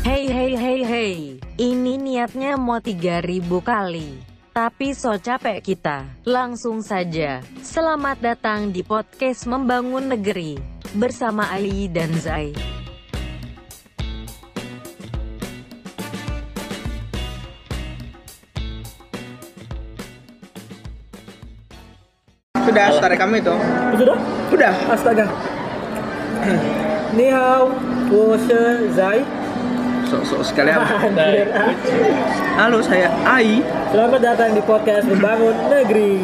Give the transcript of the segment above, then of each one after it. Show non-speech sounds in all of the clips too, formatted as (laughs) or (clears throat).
Hey hey hey hey, ini niatnya mau 3000 kali. Tapi so capek kita. Langsung saja. Selamat datang di podcast Membangun Negeri. Bersama Ali dan Zai. Sudah start rekam itu. Sudah? Udah. Astaga. Ni hao, wo zai. Sok-sok sekali apa? (laughs) Anjir. Halo, saya Ai. Selamat datang di podcast Membangun Negeri.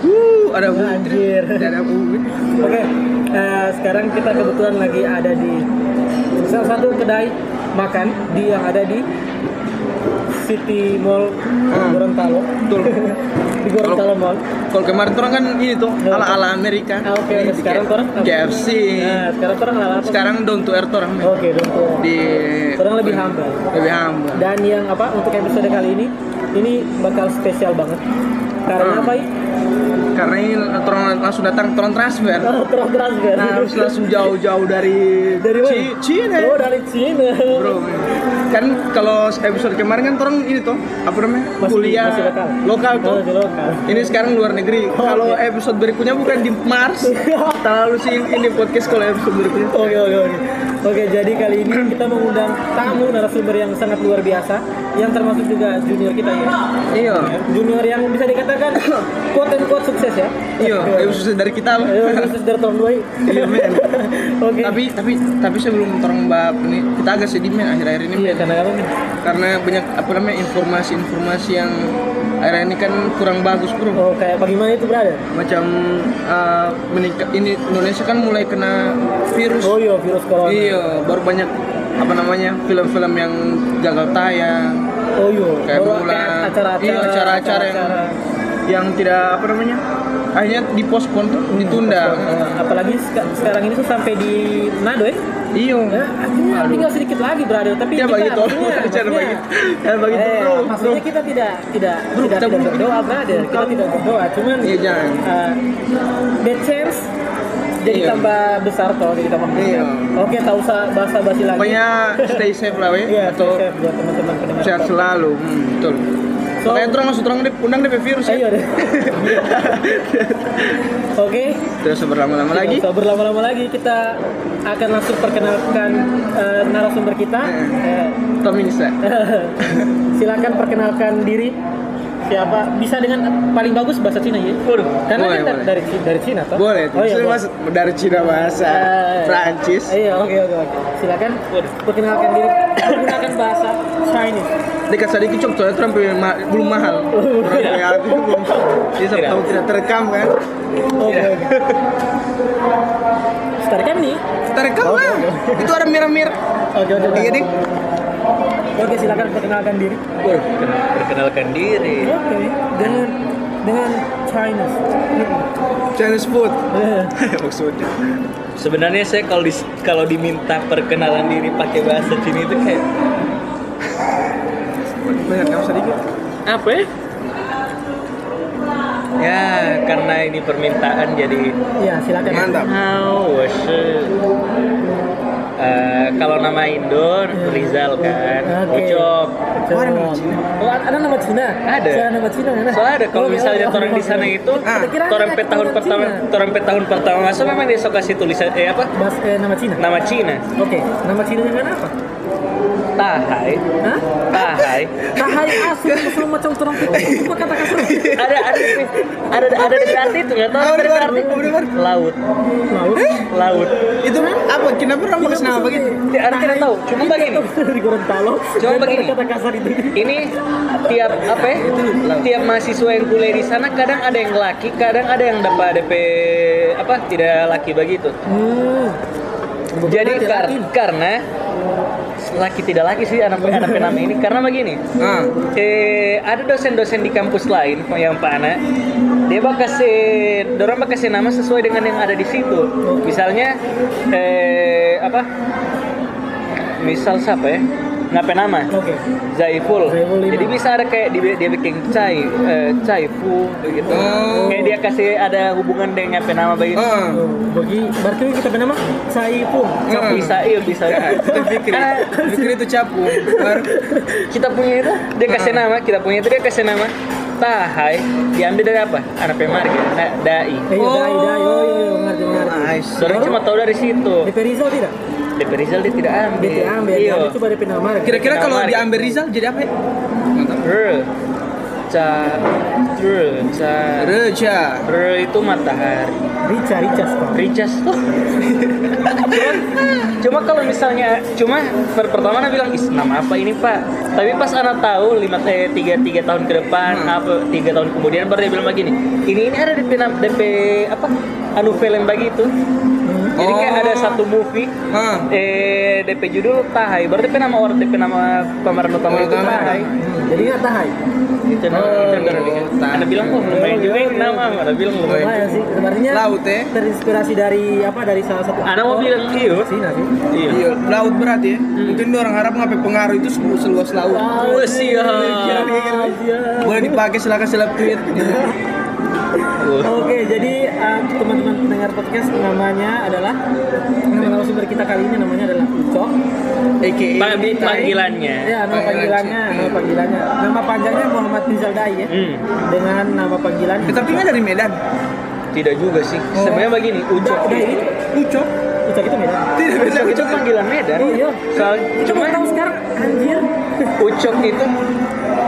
Wuh, ada. Anjir. Ada. Oke, eh, sekarang kita kebetulan lagi ada di salah satu kedai makan di yang ada di City Mall Hmm. Gorontalo. Betul. (laughs) di Gorontalo Mall. Kalau kemarin orang kan ini tuh Ya, ala-ala Amerika. Ah, Oke, oke. sekarang orang? KFC. Nah, sekarang orang ala apa? Sekarang down to earth orang. Oke, dong. di Orang lebih humble. lebih humble. Dan yang apa untuk episode kali ini ini bakal spesial banget. Karena Hmm. apa ya? Karena ini orang langsung datang orang transfer. (laughs) Oh, transfer. Nah, harus langsung jauh-jauh dari dari Cina. Oh, dari Cina. Bro, kan kalau episode kemarin kan orang ini tuh apa namanya Masih- kuliah masih lokal. lokal tuh. masih lokal. Ini sekarang luar negeri. Oh, kalau oke. episode berikutnya bukan di Mars. (laughs) Terlalu sih ini podcast kalau episode berikutnya. Oke oke oke. Oke jadi kali ini kita mengundang tamu narasumber yang sangat luar biasa, yang termasuk juga junior kita ya. Iya. Junior yang bisa dikatakan quote and quote sukses ya. Iya, episode dari kita. loh. Ayo sukses dari tahun dua. Iya, men. (laughs) Oke. Tapi tapi tapi sebelum orang bab ini kita agak sedih men akhir-akhir ini Iya men. karena apa nih? karena banyak apa namanya informasi-informasi yang akhir ini kan kurang bagus bro. Oh kayak bagaimana itu berada? Macam uh, meningkat ini Indonesia kan mulai kena virus. Oh iya virus corona. Iya, baru banyak apa namanya film-film yang gagal tayang, Oh iya. kayak Baru mulai acara-acara. iya, acara-acara yang yang tidak apa namanya akhirnya dipospon tuh, ditunda. Eh, apalagi seka- sekarang ini tuh sampai di Nado ya. Iya. Ya, akhirnya tinggal sedikit lagi berada tapi Ya kita bagi tolong, maksudnya- bagi, jangan bagi Eh, tolong. maksudnya kita tidak tidak Bro, tidak, kita tidak berdoa brother kita tidak berdoa cuman Iya, jangan. uh, the chance jadi Iya. tambah besar toh jadi tambah besar Iya. oke tak usah basa basi lagi Pokoknya stay safe lah, we. iya atau stay safe buat teman-teman pendengar sehat selalu. Hmm, betul. So- Makanya terus langsung terang deh, undang DP virus ayo deh. (laughs) Oke. Terus berlama-lama lagi. Usah berlama-lama lagi. Kita akan langsung perkenalkan uh, narasumber kita. Eh, Tommy Nisa. (laughs) silakan perkenalkan diri. Siapa? Bisa dengan paling bagus bahasa Cina ya? Waduh, karena boleh, kan boleh. dari dari Cina toh. Boleh, oh, iya, boleh. dari Cina bahasa Eh, Prancis. iya oke oke oke. Silakan perkenalkan diri. Menggunakan bahasa Chinese Dekat sedikit cok, soalnya Trump ma- belum mahal. Kayak aku belum. Jadi siapa tahu tidak terekam kan? oke oke Start kan nih Kita rekam Oke, lah. Itu ada mirror-mirror. oke oke Iya ding. oke silakan perkenalkan diri perkenalkan diri oke dengan dengan Chinese Chinese food. Eh, (laughs) Maksudnya. sebenarnya saya kalau dis- kalau diminta perkenalan diri pakai bahasa Cina itu kayak Banyak kamu sedikit. apa ya ya karena ini permintaan jadi iya silakan Mantap. Wase. Eh, kalau nama Indo Rizal kan, Oke. Ucok. Oh, ada nama Cina. Oh, ada nama Cina? Ada. Saya nama Cina mana? Soalnya ada kalau Oke, misalnya oke, orang di oke. sana itu, Ah, Kira-kira orang ada pe tahun pertama, orang pe tahun pertama masuk memang dia sok kasih tulisan eh apa? Mas, eh, nama Cina? Nama Cina. Oke, nama Cina yang mana apa? Tahai. Hah? Tahai. Tahai asu (laughs) musuh macam terang. Apa kata kasar? ada ada ada ada dari arti itu nggak tahu Oh, dari benar, arti laut Laut. laut Itu apa? Kenapa orang pakai nama begitu? Ya, arti tidak tahu cuma begini Di Gorontalo. Cuma begini. Kata kasar itu. ini tiap apa ya tiap mahasiswa yang kuliah di sana kadang ada yang laki kadang ada yang dapat DP apa tidak laki begitu Jadi Benar, kar- laki. karena laki tidak laki sih anak (laughs) anak nama ini. Karena begini Ah. eh ada dosen-dosen di kampus lain yang Pak Ana dia bakal kasih dorong bakal kasih nama sesuai dengan yang ada di situ. Misalnya eh apa? Misal siapa ya ngapain nama Oke. Zaiful. Jadi bisa ada kayak dia, dia bikin cai, eh, begitu. Oh. Kayak dia kasih ada hubungan dengan ngapain nama begitu. Ah. Oh, bagi berarti kita punya nama Saiful. Ah. Bisa, iya bisa. Kita pikir, Karena pikir itu capu. Baru kita punya itu, dia kasih nama, kita punya itu dia kasih nama. Tahai diambil dari apa? Anak pemarga, da- dai. Eh, Oh. dai dai. Oh, iya, iya, mengerti mengerti. Nice. Soalnya cuma tahu dari situ. DP Rizal tidak? DP Rizal dia tidak ambil. DP ambil. Iya. Dia coba DP nama. Kira-kira kalau diambil Rizal jadi apa ya? Mantap. R, ca, R, ca, Reja. R itu matahari. Rica Rica tuh. (laughs) cuma, cuma kalau misalnya cuma per pertama anak bilang is nama apa ini pak tapi pas anak tahu lima eh, tiga tiga tahun ke depan apa tiga tahun kemudian baru dia bilang begini ini ini ada DP DP apa anu film begitu jadi kayak Oh. ada satu movie Ah. eh DP judul Tahai baru DP nama orang DP nama pemeran utama itu. Tahai Hmm, Jadi nggak tahai. itu nama itu yang orang bikin Tahai. Anda bilang oh lumayan juga ini nama Anda bilang lumayan Lumayan sih. Sebenarnya Laut ya. terinspirasi dari apa? Dari salah satu. Anda mau bilang iyo sih. iya Iya, laut berat ya. Mungkin dia orang harap ngapain pengaruh itu seluas, laut. Oh, siap. Boleh dipakai silakan seleb tweet. (laughs) Oke, jadi uh, teman-teman pendengar podcast namanya adalah nama narasumber kita kali ini namanya adalah Ucok. AKA Pang- panggilannya. Ya, nama panggilannya, nama panggilannya. Nama panjangnya Muhammad Rizal Dai ya. Hmm. Dengan nama panggilan Eh, Tapi nggak dari Medan. Tidak juga sih. Sebenarnya begini, Ucok Udah ini Ucok. Ucok itu beda. Tidak itu panggilan Medan. Oh iya. Soal Cuma tahu sekarang anjir. Ucok itu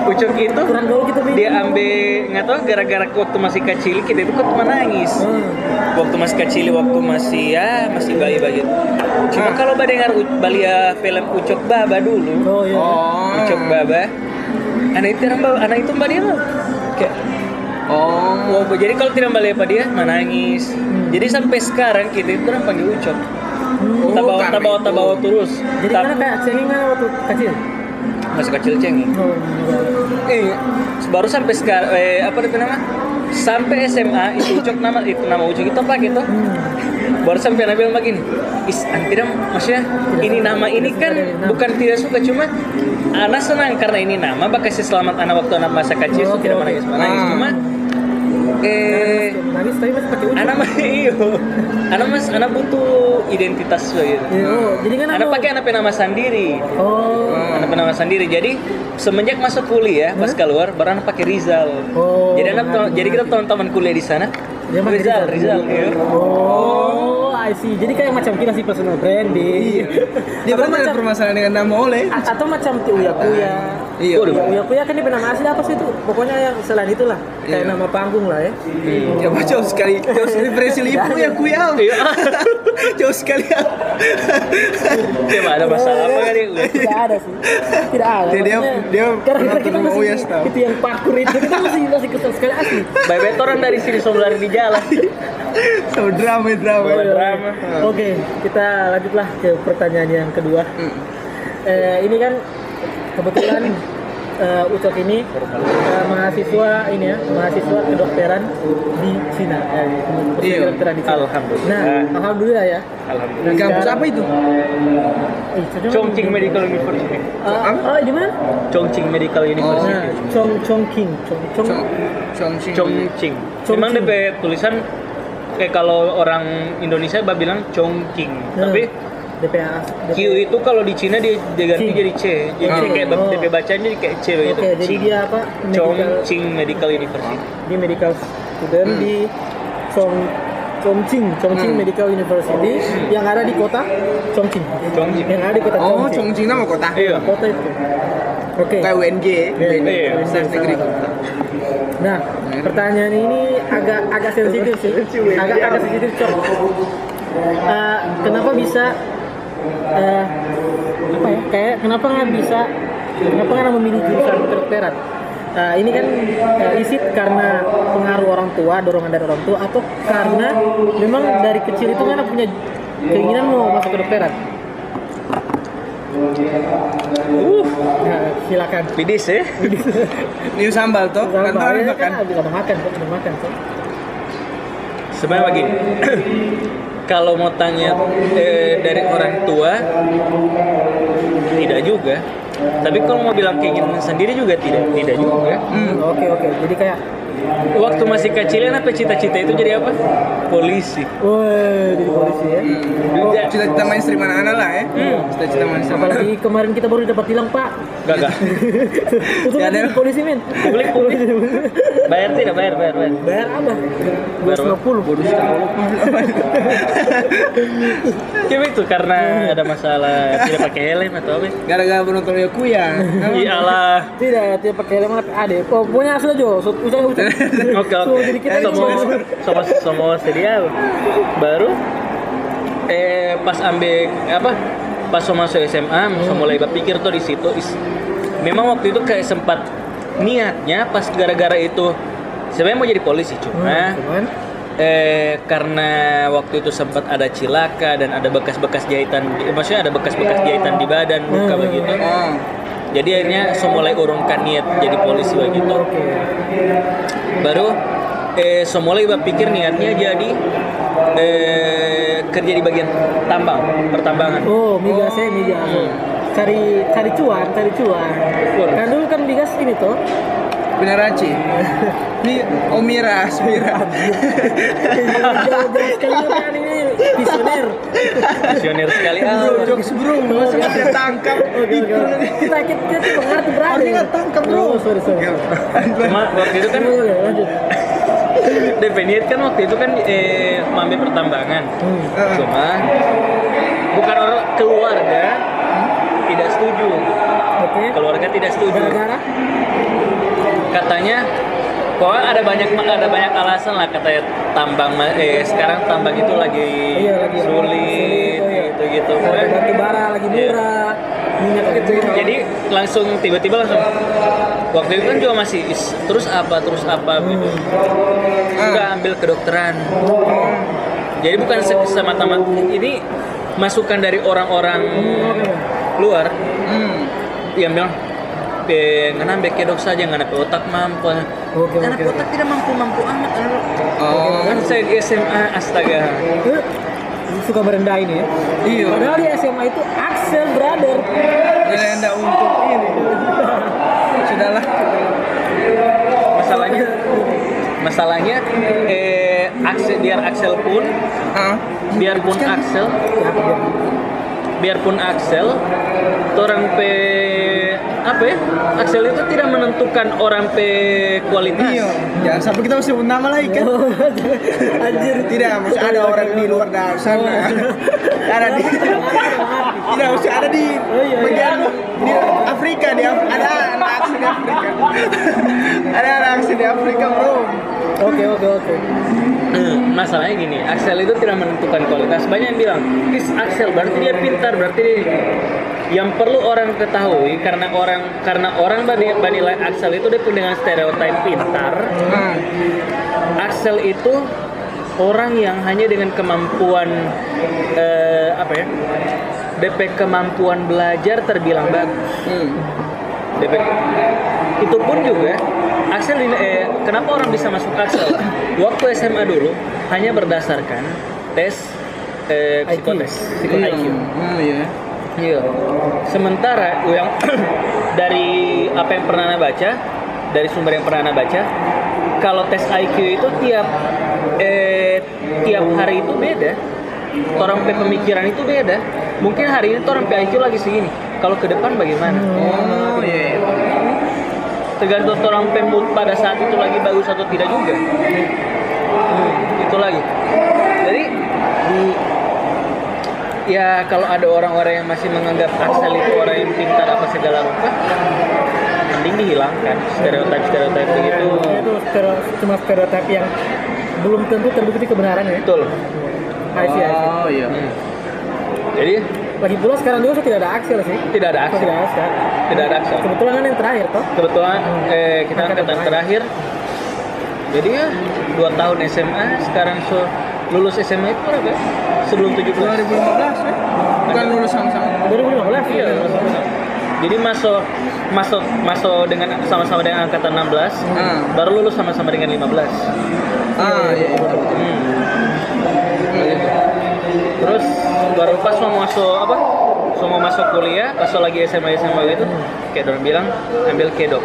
Ucok itu Kurang gaul kita dia ambil nggak tahu gara-gara waktu masih kecil kita itu kok menangis. Hmm. Waktu masih kecil, waktu masih ya masih bayi begitu. Cuma kalau pada dengar U- balia film Ucok Baba dulu, Oh iya. Oh. Ucok Baba, anak itu anak itu mbak dia kayak Oh. Oh, jadi kalau tidak balik apa dia menangis. Jadi sampai sekarang kita itu orang panggil ucok. Oh, Tabawa, karena tabawa, itu. tabawa terus. Jadi Tapi mana kayak cengeng mana waktu kecil? masih kecil cengeng. Oh, iya. Eh, baru sampai sekarang, eh, apa itu nama? Sampai SMA itu ucok nama itu nama ucok itu apa gitu? Baru sampai anak bilang begini, is tidak maksudnya ini nama ini kan bukan tidak suka cuma anak senang karena ini nama bakal selamat anak waktu anak masa kecil so Oke, tidak menangis menangis Ah. cuma eh Nangis tapi masih pakai anak mah (laughs) iyo. Anak mas anak butuh identitas Iya, oh, jadi kan anak pakai anak nama sendiri. Oh. anak nama sendiri. Jadi semenjak masuk kuliah pas keluar baru anak pakai Rizal. Oh, jadi anak jadi kita teman-teman kuliah di sana. Pakai Rizal Rizal. Rizal iya. Oh, I see. Jadi kayak macam kita sih personal branding. Dia Atau berarti ada permasalahan dengan nama oleh. atau macam Uya Kuya. Iya. Waduh. Uya Kuya kan dia nama asli apa sih itu? Pokoknya yang selain itulah. Kayak Iya. nama panggung lah ya. Ya Pak, jauh sekali, jauh sekali referensi lipu ya kuya. (laughs) Iya. jauh sekali ya. Coba ada masalah apa kali Tidak ada sih. Tidak ada. Dia- dia- dia karena pernah kita ketemu masih Uya setahun. itu yang parkur itu kita masih masih kesel sekali asli. Bye orang dari sini sebelum lari di jalan (laughs) Sama drama drama. Drama Oke, kita lanjutlah ke pertanyaan yang kedua. Hmm. Eh, ini kan kebetulan eh, Ucok ini eh, mahasiswa ini ya, mahasiswa kedokteran di Cina. Eh, Iya. kedokteran di Cina. Alhamdulillah. Nah, alhamdulillah ya. Alhamdulillah Di kampus apa itu? Eh. Chongqing Medical University Ah, oh, di mana? Chongqing Medical Nah, University Chong Chongqing, Chong Chong. Chong Chongqing. Chongqing. Chongqing. Memang DP tulisan kayak kalau orang Indonesia bah bilang Chongqing. Nah, Tapi DPA. Q itu kalau di Cina dia diganti jadi C. Jadi Oh. kayak Oh. DP bacanya jadi kayak C begitu. Oke, jadi Qing. dia apa? Medical, Chongqing Medical University. di medical student Hmm. di Chong Chongqing, Chongqing Hmm. Medical University yang ada di kota Chongqing. Chongqing. Yang ada di kota Oh, Chongqing. Chongqing nama kota. Iya. Kota itu. Oke. Kayak UNG, Iya, iya. Universitas Negeri. Nah, pertanyaan ini agak agak sensitif sih. Agak agak sensitif, Cok. Eh, kenapa bisa eh, apa ya? Kayak kenapa nggak bisa? Kenapa nggak memilih jurusan kedokteran? Eh, ini kan eh, isit karena pengaruh orang tua, dorongan dari orang tua, atau karena memang dari kecil itu kan punya keinginan mau masuk kedokteran. Uh, nah, silakan. Pidis ya. Ini sambal toh, kantor bahaya makan. kan makan, makan. Sebenarnya begini. kalau mau tanya eh, dari orang tua tidak juga. tapi kalau mau bilang keinginan sendiri juga tidak tidak juga Hmm, Oke oke. Jadi kayak waktu masih kecilnya apa cita-cita itu jadi apa polisi Woi, jadi polisi ya. Oh, Cita-cita mainstream anak-anak lah ya. Cita-cita mainstream. apalagi kemarin kita baru dapat hilang pak. gak gak (laughs) Itu Ya, kan polisi men. Publik, publik. (laughs) bayar tidak bayar bayar bayar Bayar apa? Bayar Dua puluh. Bodoh Coba itu karena ada masalah tidak pakai helm atau apa Gara-gara penonton Yakuya. (laughs) Iyalah Tidak, tidak pakai helm apa? Ada. Oh, pokoknya sudah jo. Usah usah. Oke oke. jadi kita Semua semua semua sedia. Baru eh pas ambil apa? Pas sama masuk SMA, saya mulai berpikir tuh di situ. is- memang waktu itu kayak sempat niatnya pas gara-gara itu sebenarnya mau jadi polisi cuma Cuman, eh karena waktu itu sempat ada cilaka dan ada bekas-bekas jahitan di- maksudnya ada bekas-bekas jahitan di badan muka Hmm. begitu. Oh. jadi akhirnya saya mulai urungkan niat jadi polisi begitu. Baru eh saya mulai berpikir niatnya jadi eh kerja di bagian tambang pertambangan. Oh, migas ya, migas. Hmm. Cari cari cuan, cari cuan. Waduh. Kan dulu kan migas ini tuh. Pinaraci. Ini Omira, Mira. (laughs) Jauh-jauh sekali kan ini visioner. visioner sekali ah Bro, jokes bro, masih nggak tangkap. Oke, oke. Kita kita kita pengerti berada. Harusnya nggak tangkap bro. Oh, sorry sorry. cuma waktu itu kan definit kan waktu itu kan eh mambil pertambangan Hmm. cuma bukan orang keluarga tidak setuju. Oke. keluarga tidak setuju. Gara-gara? Katanya kok ada banyak ada banyak alasan lah katanya tambang eh sekarang tambang itu lagi, Iya, lagi sulit iya. gitu gitu Harga batu bara lagi murah, minyak lagi murah. Iya. jadi langsung tiba-tiba langsung waktu itu kan juga masih "Is, terus apa terus apa gitu. Udah ambil kedokteran. Jadi bukan se- semata-mata ini masukan dari orang-orang luar Hmm. yang bilang eh nggak kedok saja nggak otak mampu Oke, Anak oke, otak tidak mampu-mampu amat anak. Oh. kan saya di SMA astaga Eh, suka merendah ini ya. Iya. Padahal di SMA itu Axel brother. Anda untuk ini. Sudahlah. masalahnya masalahnya eh Axel biar Axel pun Ah. biarpun Axel Siapa dia? Biarpun Axel orang pe apa ya Axel itu tidak menentukan orang pe kualitas Iya. Jangan sampai kita mesti sebut nama lagi kan. Anjir. Tidak, mesti ada orang di luar da- sana. ada di (laughs) tidak mesti ada di Oh, iya, iya. bagian di Afrika di Af- ada anak di Afrika. (laughs) ada anak di Afrika bro. Oke oke oke. Hmm, masalahnya gini, Axel itu tidak menentukan kualitas. Banyak yang bilang, is Axel berarti dia pintar, berarti dia yang perlu orang ketahui karena orang karena orang bani- menilai Axel itu dia dengan stereotip pintar. Hmm. Axel itu orang yang hanya dengan kemampuan eh, apa ya? DP kemampuan belajar terbilang bagus. Hmm. DP itu pun juga Axel ini eh, kenapa orang bisa masuk Axel? Waktu SMA dulu hanya berdasarkan tes eh, psikotes psiko Iya. IQ Oh iya. iya. Sementara yang (coughs) dari apa yang pernah Anda baca dari sumber yang pernah Anda baca kalau tes IQ itu tiap eh, tiap hari itu beda. Orang pe pemikiran itu beda. Mungkin hari ini orang IQ lagi segini. Kalau ke depan bagaimana? Oh iya. Tergantung orang pemut pada saat itu lagi bagus atau tidak juga Hmm, itu lagi jadi di ya kalau ada orang-orang yang masih menganggap Axel itu orang yang pintar apa segala rupa mending dihilangkan stereotip stereotip begitu Itu stereo- cuma stereotip yang belum tentu terbukti kebenaran ya. betul I see, I see. Oh iya. Hmm. jadi Lagi pula sekarang juga tidak ada Axel sih. tidak ada Axel Tidak ada tidak ada Axel Kebetulan kan yang terakhir toh. kebetulan eh, kita Angkatan terakhir. terakhir jadi ya dua tahun SMA sekarang so lulus SMA itu berapa ya? sebelum 17 2015 ya? Bukan lulus sama-sama. 2015 iya lulus sama-sama. jadi masuk masuk masuk dengan sama-sama dengan angkatan 16 Ah. baru lulus sama-sama dengan 15 Ah iya. iya. hmm. Terus baru pas mau masuk apa so mau masuk kuliah pas lagi SMA SMA gitu kayak orang bilang ambil kedok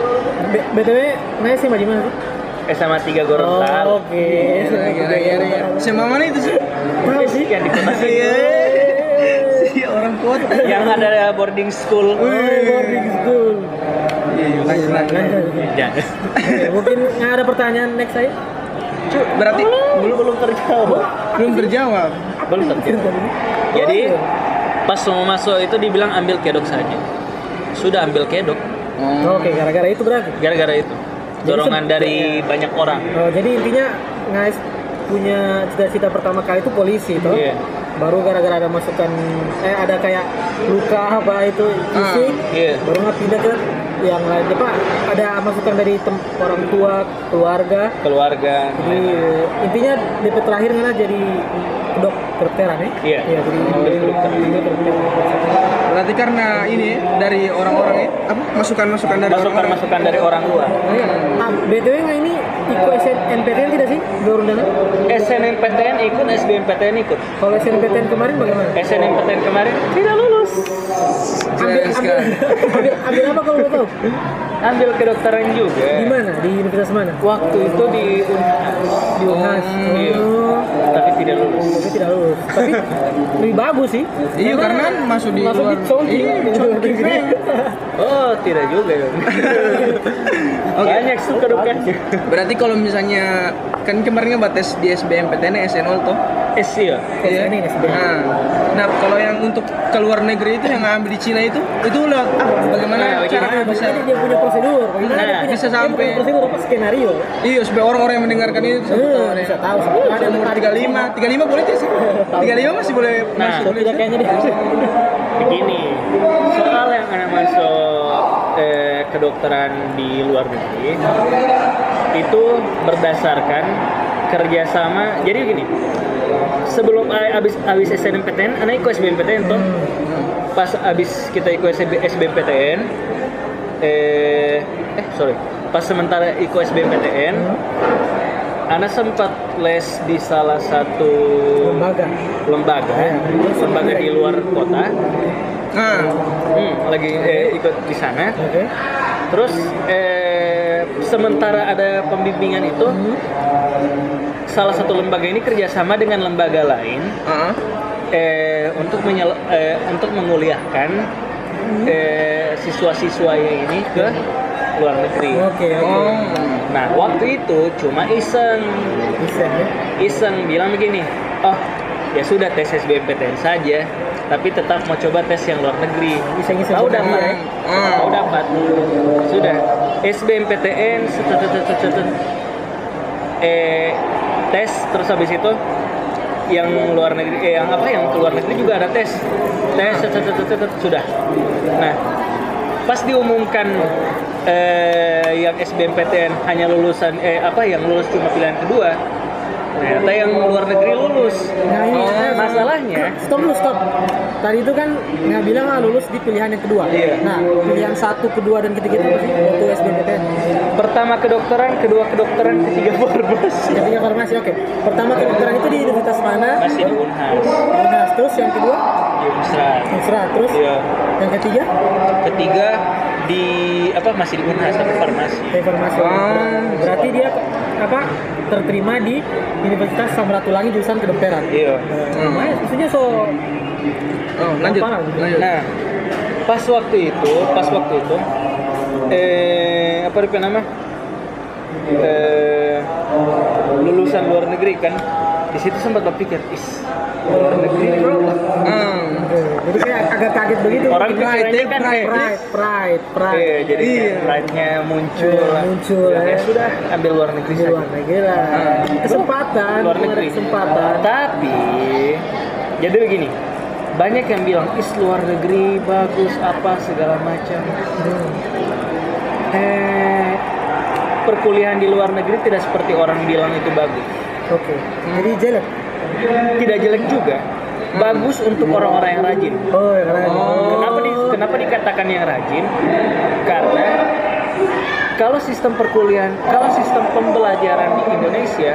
B- BTW, nanya sih di mana sih? SMA 3 Gorontalo Oh, Oke. Gara-gara ya. Sama mana itu sih? Tahu sih. yang di kota sih Iya. Si orang kota. yang ada boarding school Oh, boarding school. Iya, lanjut lanjut. mungkin ada pertanyaan next saya? Cu, berarti belum belum terjawab belum terjawab. belum terjawab jadi pas mau masuk itu dibilang ambil kedok saja sudah ambil kedok Oh. Oke, gara-gara itu berarti. gara-gara itu dorongan dari banyak orang Oh, jadi intinya guys punya cita-cita pertama kali itu polisi toh. Iya. Baru gara-gara ada masukan eh ada kayak luka apa itu fisik, iya. baru nggak pindah ke yang lain. Apa ada masukan dari orang tua, keluarga. keluarga Jadi intinya DP terakhir kan jadi kedok kedokteran ya. Iya. Iya, jadi Ambil kedokteran. Berarti karena ini dari orang-orang ini apa masukan-masukan dari orang-orang. masukan-masukan dari orang luar Nah, iya. Nah, BTW nggak ini ikut SNMPTN tidak sih? Dua undangan? SNMPTN ikut SBMPTN ikut Kalau SNMPTN kemarin bagaimana? SNMPTN kemarin tidak lulus ambil, ambil, ambil, ambil apa kalau boleh tahu? ambil kedokteran juga Di mana? Di universitas mana? waktu itu di Di Unhas. iya. Oh, tapi tidak lulus tapi tidak lulus. Tapi (laughs) lebih bagus sih. Iya karena masuk di masuk di. Chongqing. Iya, Chongqing. (laughs) oh tidak juga ya (laughs) banyak suka dukanya Berarti kalau misalnya kan kemarin nggak tes di SBMPTN SNOL tuh. S iya Iya. Nah, nah kalau yang untuk keluar negeri itu yang ngambil di Cina itu itu lewat apa? Bagaimana Nah, cara Nah, bisa? jadi dia punya prosedur. Nah, dia punya, bisa dia sampai- punya prosedur apa skenario? Iya, supaya orang-orang yang mendengarkan ini bisa Eh, bisa tahu. Ada umur 35, 35 boleh tidak sih? 35 masih boleh Nah. masih boleh. Kayaknya dia. (laughs) begini. Soal yang anak masuk eh, kedokteran di luar negeri itu berdasarkan kerjasama jadi gini sebelum abis abis SNMPTN anak ikut SBMPTN toh. Pas abis kita ikut SB SBMPTN eh eh sorry. Pas sementara ikut SBMPTN Ana sempat les di salah satu Lembaga. lembaga lembaga di luar kota Nah, Hmm, lagi eh, ikut di sana. Oke. Terus eh, sementara ada pembimbingan itu, salah satu lembaga ini kerjasama dengan lembaga lain ah, eh, untuk menyel- eh, untuk menguliahkan eh, siswa-siswanya ini ke luar negeri. Oke, oke. oh, Nah waktu itu cuma iseng, Bisa ya. iseng bilang begini, oh ya sudah tes SBMPTN saja, tapi tetap mau coba tes yang luar negeri. Iseng-iseng Tahu bener dapat, ya. Ah. tahu dapat, sudah SBMPTN, eh tes terus habis itu yang luar negeri, eh yang apa yang keluar negeri juga ada tes, tes sudah. Nah pas diumumkan eh, yang SBMPTN hanya lulusan eh apa yang lulus cuma pilihan kedua ternyata yang luar negeri lulus Nah, ini eh, masalahnya Stop dulu, stop. Tadi itu kan nggak bilang ah, lulus di pilihan yang kedua. Iya. Nah, pilihan satu, kedua, dan ketiga itu sih? Waktu SBMPTN. pertama kedokteran kedua kedokteran ketiga farmasi Ketiga farmasi, oke. Pertama kedokteran itu di universitas mana? masih di Unhas Nah, terus yang kedua, di Unsra Unsra. Terus Iya. yang ketiga, ketiga di apa masih di Unhas tapi farmasi farmasi. Ah. Berarti dia apa? Terterima di Universitas Samratulangi jurusan kedokteran. iya Nah, maksudnya so oh, lanjut, Parah, gitu. lanjut. nah pas waktu itu pas waktu itu eh apa itu nama eh lulusan luar negeri kan di situ sempat berpikir is luar negeri bro Ah, jadi kayak agak kaget begitu. orang pride, pikirannya kan pride, pride, pride, pride. Iya, jadi Iya. kayak pride-nya muncul Iya, lah. muncul, ya, ya. sudah ambil luar negeri saja. luar negeri lah. Kesempatan, luar negeri. kesempatan. Tapi jadi begini, banyak yang bilang is luar negeri bagus apa segala macam. Hmm. Eh, perkuliahan di luar negeri tidak seperti orang bilang itu bagus. Oke. Jadi jelek. Tidak jelek juga. Bagus untuk orang-orang yang rajin. Oh, ya karena Kenapa di, kenapa dikatakan yang rajin? Karena kalau sistem perkuliahan, kalau sistem pembelajaran di Indonesia,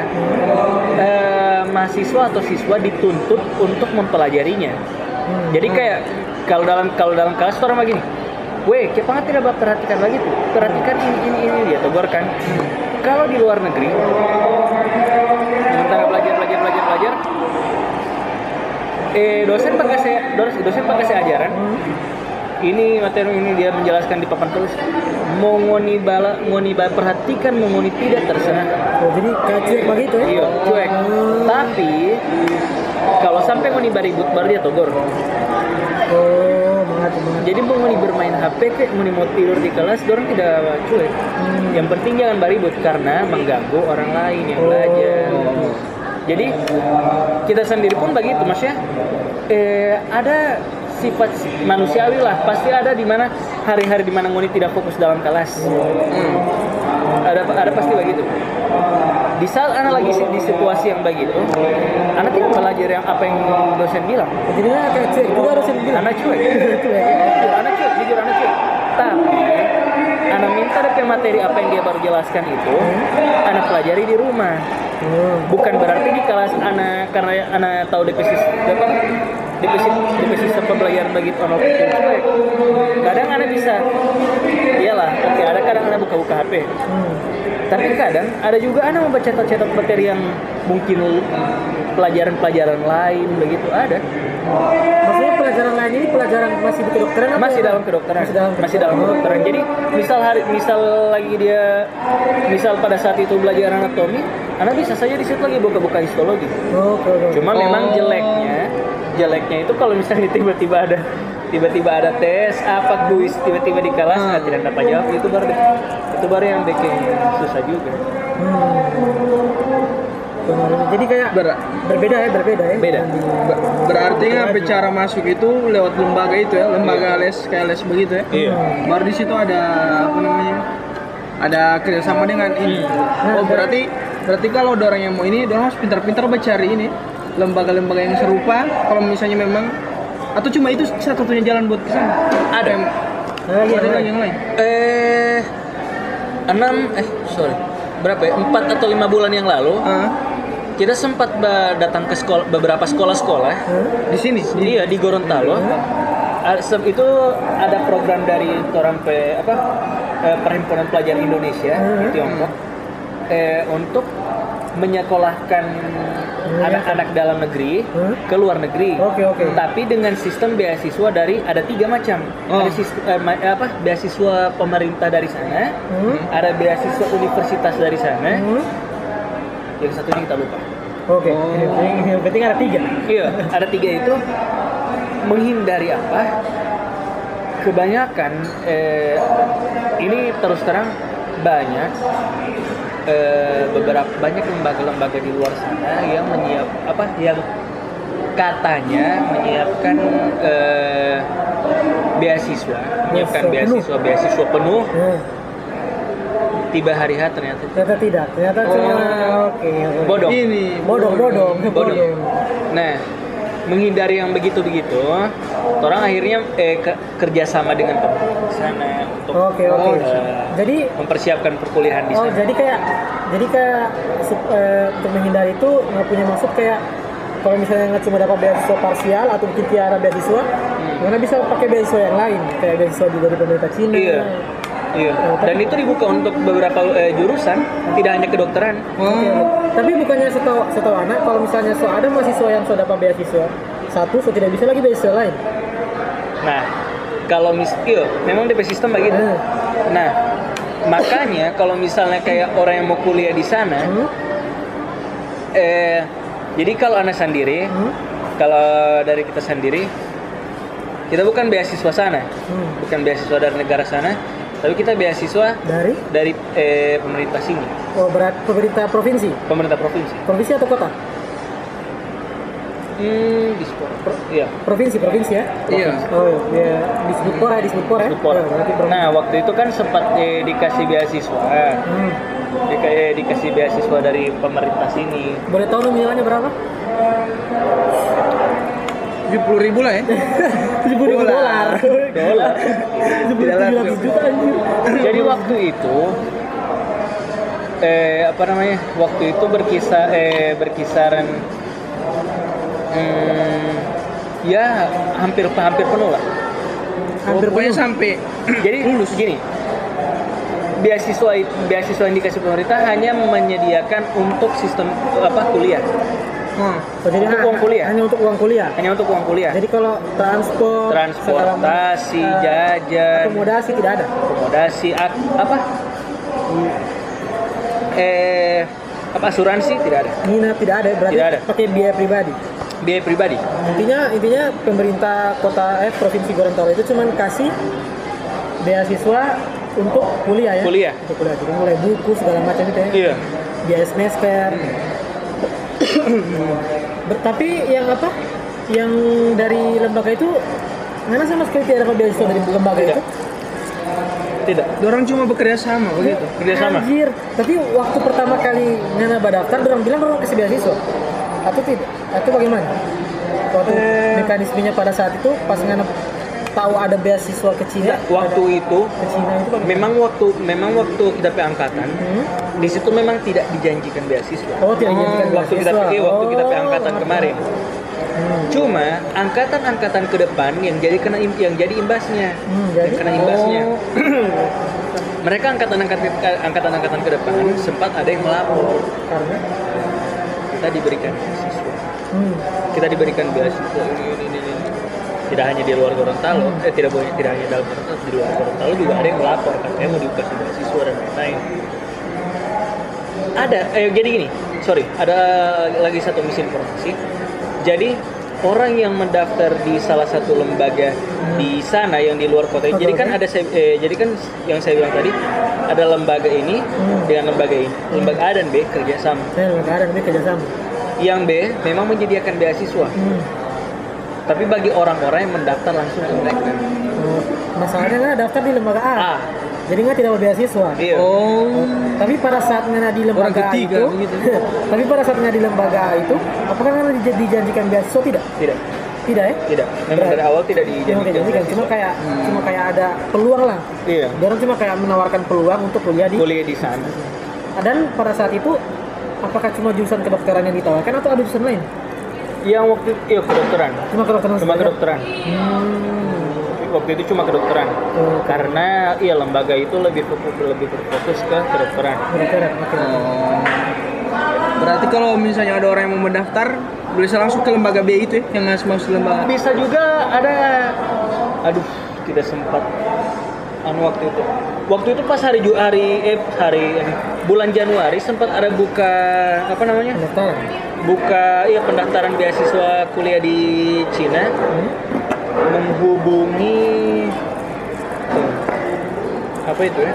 eh, mahasiswa atau siswa dituntut untuk mempelajarinya. Hmm. Jadi kayak kalau dalam kalau dalam kelas orang begini Weh, kenapa tidak perhatikan lagi tuh? Perhatikan ini, ini, ini, dia tegur kan. Kalau di luar negeri, sementara belajar, belajar, belajar, belajar, eh dosen pakai saya, dosen, dosen pakai saya ajaran. Ini materi ini dia menjelaskan di papan tulis. Mau ngoni bala, ngoni bala perhatikan, mau ngoni tidak terserah. Oh, jadi kayak cuek begitu ya? Iya, cuek. Tapi kalau sampai ngoni baribut baru dia tegur. Oh. Jadi mau ngoni bermain HP kayak ngoni mau tidur di kelas, dorong tidak cuek. Yang penting jangan baribut karena mengganggu orang lain yang belajar. Jadi kita sendiri pun begitu, maksudnya eh, ada sifat manusiawi lah, pasti ada di mana hari-hari di mana ngoni tidak fokus dalam kelas. Hmm. Ada ada pasti begitu. Di saat anak lagi di situasi yang begitu, anak tidak belajar yang apa yang dosen bilang. Jadi kayak cuek juga harus dibilang. Anak (laughs) cuek. anak cuek, jujur anak cuek. Tapi anak minta DP materi apa yang dia baru jelaskan itu, anak pelajari di rumah. Oh. Bukan berarti di kelas anak karena anak tahu DP apa DP sistem pembelajaran anak kecil cuek. Kadang anak bisa, iyalah, oke ada kadang anak buka-buka HP. Hmm. Tapi kadang ada juga anak mau cetak-cetak materi yang mungkin pelajaran-pelajaran lain begitu ada. Maksudnya pelajaran lain ini pelajaran masih di kedokteran masih dalam kedokteran Masih dalam masih dalam kedokteran jadi misal hari misal lagi dia misal pada saat itu belajar anatomi anak bisa saja di situ lagi buka-buka histologi Oh, cuma memang jeleknya jeleknya itu kalau misalnya tiba-tiba ada tiba-tiba ada tes apa kuis tiba-tiba di kelas Hmm. nggak tidak dapat jawab itu baru itu baru yang bikin susah juga Benar. Jadi kayak Ber- berbeda ya, berbeda ya. Beda. Di- Ber- berarti kan cara masuk itu lewat lembaga itu ya, lembaga les kayak les begitu ya. iya Baru di situ ada apa namanya? Ada kerjasama dengan ini. Oh berarti berarti kalau ada orang yang mau ini, dia harus pintar-pintar mencari ini lembaga-lembaga yang serupa. Kalau misalnya memang atau cuma itu satu-satunya jalan buat ke sana. Ada. Yang- ada yang lagi lain. yang lain. eh enam eh sorry berapa ya empat atau lima bulan yang lalu Ah, kita sempat datang ke sekolah beberapa sekolah-sekolah Hah? di sini. Di, iya di Gorontalo se- itu ada program dari orang pe apa eh, perhimpunan pelajar Indonesia di Tiongkok eh, untuk menyekolahkan anak-anak dalam negeri Hmm. ke luar negeri. Oke, oke. Tapi dengan sistem beasiswa dari ada tiga macam. Oh. Ada sis- eh, ma- apa beasiswa pemerintah dari sana, Hmm. ada beasiswa universitas dari sana. Hmm. Yang satunya kita lupa. Oke. Yang, yang penting ada tiga. Iya, ada tiga itu menghindari apa? Kebanyakan eh, ini terus terang banyak eh, beberapa banyak lembaga-lembaga di luar sana yang menyiap apa yang katanya menyiapkan eh, beasiswa, menyiapkan Beasiswa beasiswa penuh Hmm. tiba hari H ternyata Ternyata tidak. Ternyata cuma oke. oke. bodong. Ini Bodong, bodong, Bodong. bodong. Nah, menghindari yang begitu-begitu, orang akhirnya eh, ke- kerjasama dengan sana untuk Oke, oke. eh, Jadi mempersiapkan perkuliahan di Oh, sana. jadi kayak jadi kayak sup- eh, untuk menghindari itu nggak punya maksud kayak kalau misalnya nggak cuma dapat beasiswa parsial atau mungkin tiara beasiswa, karena bisa pakai beasiswa yang lain kayak beasiswa di- dari pemerintah Cina. Iya. Iya. Dan itu dibuka untuk beberapa eh, jurusan, tidak hanya kedokteran. Oke, oke. Tapi bukannya setahu setahu anak kalau misalnya so ada mahasiswa yang sudah dapat beasiswa satu, so tidak bisa lagi beasiswa lain. Nah, kalau mis iya, memang DP sistem begitu. Hmm. Nah, makanya kalau misalnya kayak orang yang mau kuliah di sana, Hmm? eh jadi kalau anak sendiri, Hmm? kalau dari kita sendiri, kita bukan beasiswa sana, Hmm. bukan beasiswa dari negara sana, tapi kita beasiswa Dari dari eh, pemerintah sini, oh berat pemerintah provinsi, pemerintah provinsi. provinsi atau kota? Hmm, di Spor- pro- iya. Provinsi, provinsi ya. Iya. Oh, ya disebut Pora ya. Spor. Oh, berarti provinsi. Nah, waktu itu kan sempat eh, dikasih beasiswa, Hmm. Dika- eh, dikasih beasiswa dari pemerintah sini. Boleh tahu nominalnya berapa? tujuh puluh ribu lah ya. (laughs) 70 ribu dolar. Dolar. 700 juta anjir. Jadi waktu itu eh apa namanya? Waktu itu berkisar eh berkisaran hmm, ya hampir hampir penuh lah. Hampir Pokoknya penuh. sampai (clears throat) Jadi lulus gini. Beasiswa beasiswa yang dikasih pemerintah hanya menyediakan untuk sistem apa kuliah, Hmm. Oh, jadi Untuk uang kuliah. Hanya untuk uang kuliah. hanya untuk uang kuliah. Jadi kalau transport, segala Transportasi, eh, jajan, akomodasi tidak ada. akomodasi, ak- apa? Eh, apa asuransi tidak ada. Nginap tidak ada, berarti Tidak ada. pakai biaya pribadi. Biaya pribadi. Intinya intinya pemerintah kota eh provinsi Gorontalo itu cuman kasih beasiswa untuk kuliah ya. Kuliah. Untuk kuliah. Jadi mulai buku segala macam itu ya. Iya. Biaya semester. (clears throat) Ber- tapi yang apa? Yang dari lembaga itu mana sama sekali tidak dapat beasiswa dari lembaga Tidak. itu? Tidak. Orang cuma bekerja sama begitu. Kerjasama. Anjir. Tapi waktu pertama kali Nana daftar, orang bilang orang kasih beasiswa. Atau tidak? Atau bagaimana? Waktu Eh. mekanismenya pada saat itu pas Nana tahu ada beasiswa ke Cina, Waktu itu ke Cina itu bagaimana? memang waktu memang waktu kita pe angkatan Hmm? di situ memang tidak dijanjikan beasiswa. Oh, tidak dijadikan waktu kita beasiswa. pergi waktu kita pe Oh, kemarin. Hmm. Cuma angkatan-angkatan ke depan yang jadi kena yang jadi imbasnya. Hmm, Yang jadi kena imbasnya. Oh. (clears throat) Mereka angkatan-angkatan angkatan-angkatan ke depan sempat ada yang melapor karena kita diberikan. Hmm. Kita diberikan beasiswa ini ini ini. ini. Tidak hanya di luar Gorontalo, eh tidak boleh tidak hanya dalam Gorontalo, di luar Gorontalo juga ada yang melapor katanya mau dikasih beasiswa dan lain-lain. Ada, eh jadi gini, sorry, ada lagi satu misinformasi. Jadi orang yang mendaftar di salah satu lembaga di sana yang di luar kota, jadi kan ada saya- eh, jadi kan yang saya bilang tadi ada lembaga ini Hmm. dengan lembaga ini, lembaga A dan B kerjasama. saya lembaga ada tapi kerjasama. Yang B memang menyediakan beasiswa, Hmm. tapi bagi orang-orang yang mendaftar langsung ke mereka. Oh, masalahnya Nana daftar di lembaga A. A. Jadi nggak tidak beasiswa. Iya. Oh. Tapi pada saat Nana di lembaga Orang ketiga, itu, begitu. (laughs) tapi pada saat Nana di lembaga itu, apakah Nana dij- dijanjikan beasiswa tidak? Tidak, Tidak ya? tidak. Memang dari awal tidak dijanjikan. dijanjikan, cuma kayak cuma kayak ada peluang lah. Iya. Orang cuma kayak menawarkan peluang untuk kuliah di. Kuliah di sana. Dan pada saat itu, apakah cuma jurusan kedokteran yang ditawarkan atau ada jurusan lain? Yang waktu iya kedokteran. Cuma kedokteran Cuma kedokteran. Hmm. Waktu itu cuma kedokteran. Oh, Karena iya lembaga itu lebih fokus lebih berfokus ke kedokteran. kedokteran. Oke. Oh. Berarti kalau misalnya ada orang yang mau mendaftar, bisa langsung ke lembaga B itu ya, yang harus masuk lembaga. Bisa juga ada aduh, tidak sempat anu waktu itu. Waktu itu pas hari hari eh hari ini, bulan Januari sempat ada buka apa namanya? Pendaftaran. buka ya pendaftaran beasiswa kuliah di Cina Hmm? menghubungi tuh, apa itu ya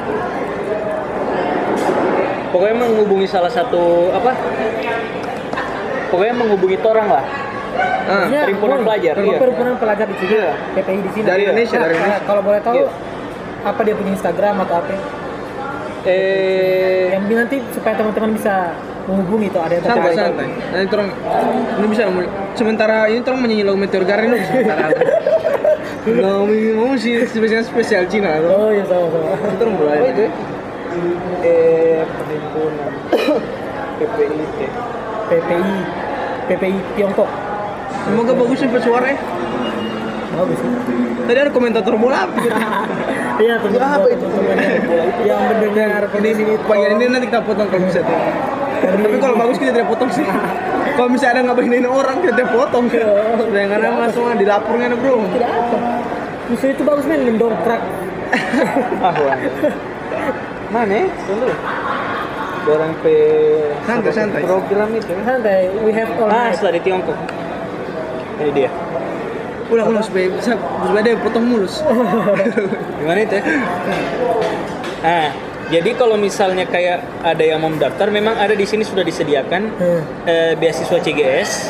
pokoknya menghubungi salah satu apa pokoknya menghubungi orang lah Ah, Ya, perhimpunan pelajar, Oh, iya. Perhimpunan pelajar di sini. Iya. PPI di sini. Dari Iya. Indonesia, Nah, dari nah, Indonesia. Kalau boleh tahu, Iya. Apa dia punya Instagram atau apa? eh Yang nanti supaya teman-teman bisa menghubungi itu ada yang santai santai. Nanti terang ini bisa sementara ini terang menyanyi lagu Meteor Garden dulu sementara. (laughs) Mau mau sih spesial spesial Cina. Oh iya sama-sama. Itu orang mulai. apa itu eh perhimpunan PPIT PPI PPI Tiongkok. Semoga bagus sampai suara ya. Tadi ada komentator bola apa gitu. (laughs) Iya, teman apa itu? yang mendengar Ini podcast ini bagian ini nanti kita potong kalau bisa tuh. Tapi kalau bagus kita tidak potong sih. (laughs) Kalau misalnya ada nggak begini orang kita tidak potong. Jangan langsung dilaporkan bro. tidak apa. Justru itu bagus men mendongkrak. (laughs) ah wah mana? Tunggu. orang pe Santai, santai. program itu. Santai, we have all ah setelah di Tiongkok ini dia Udah udah supaya bisa supaya dia potong mulus. (laughs) Gimana itu ya? Nah, jadi kalau misalnya kayak ada yang mau mendaftar, memang ada di sini sudah disediakan Hmm. eh, beasiswa CGS.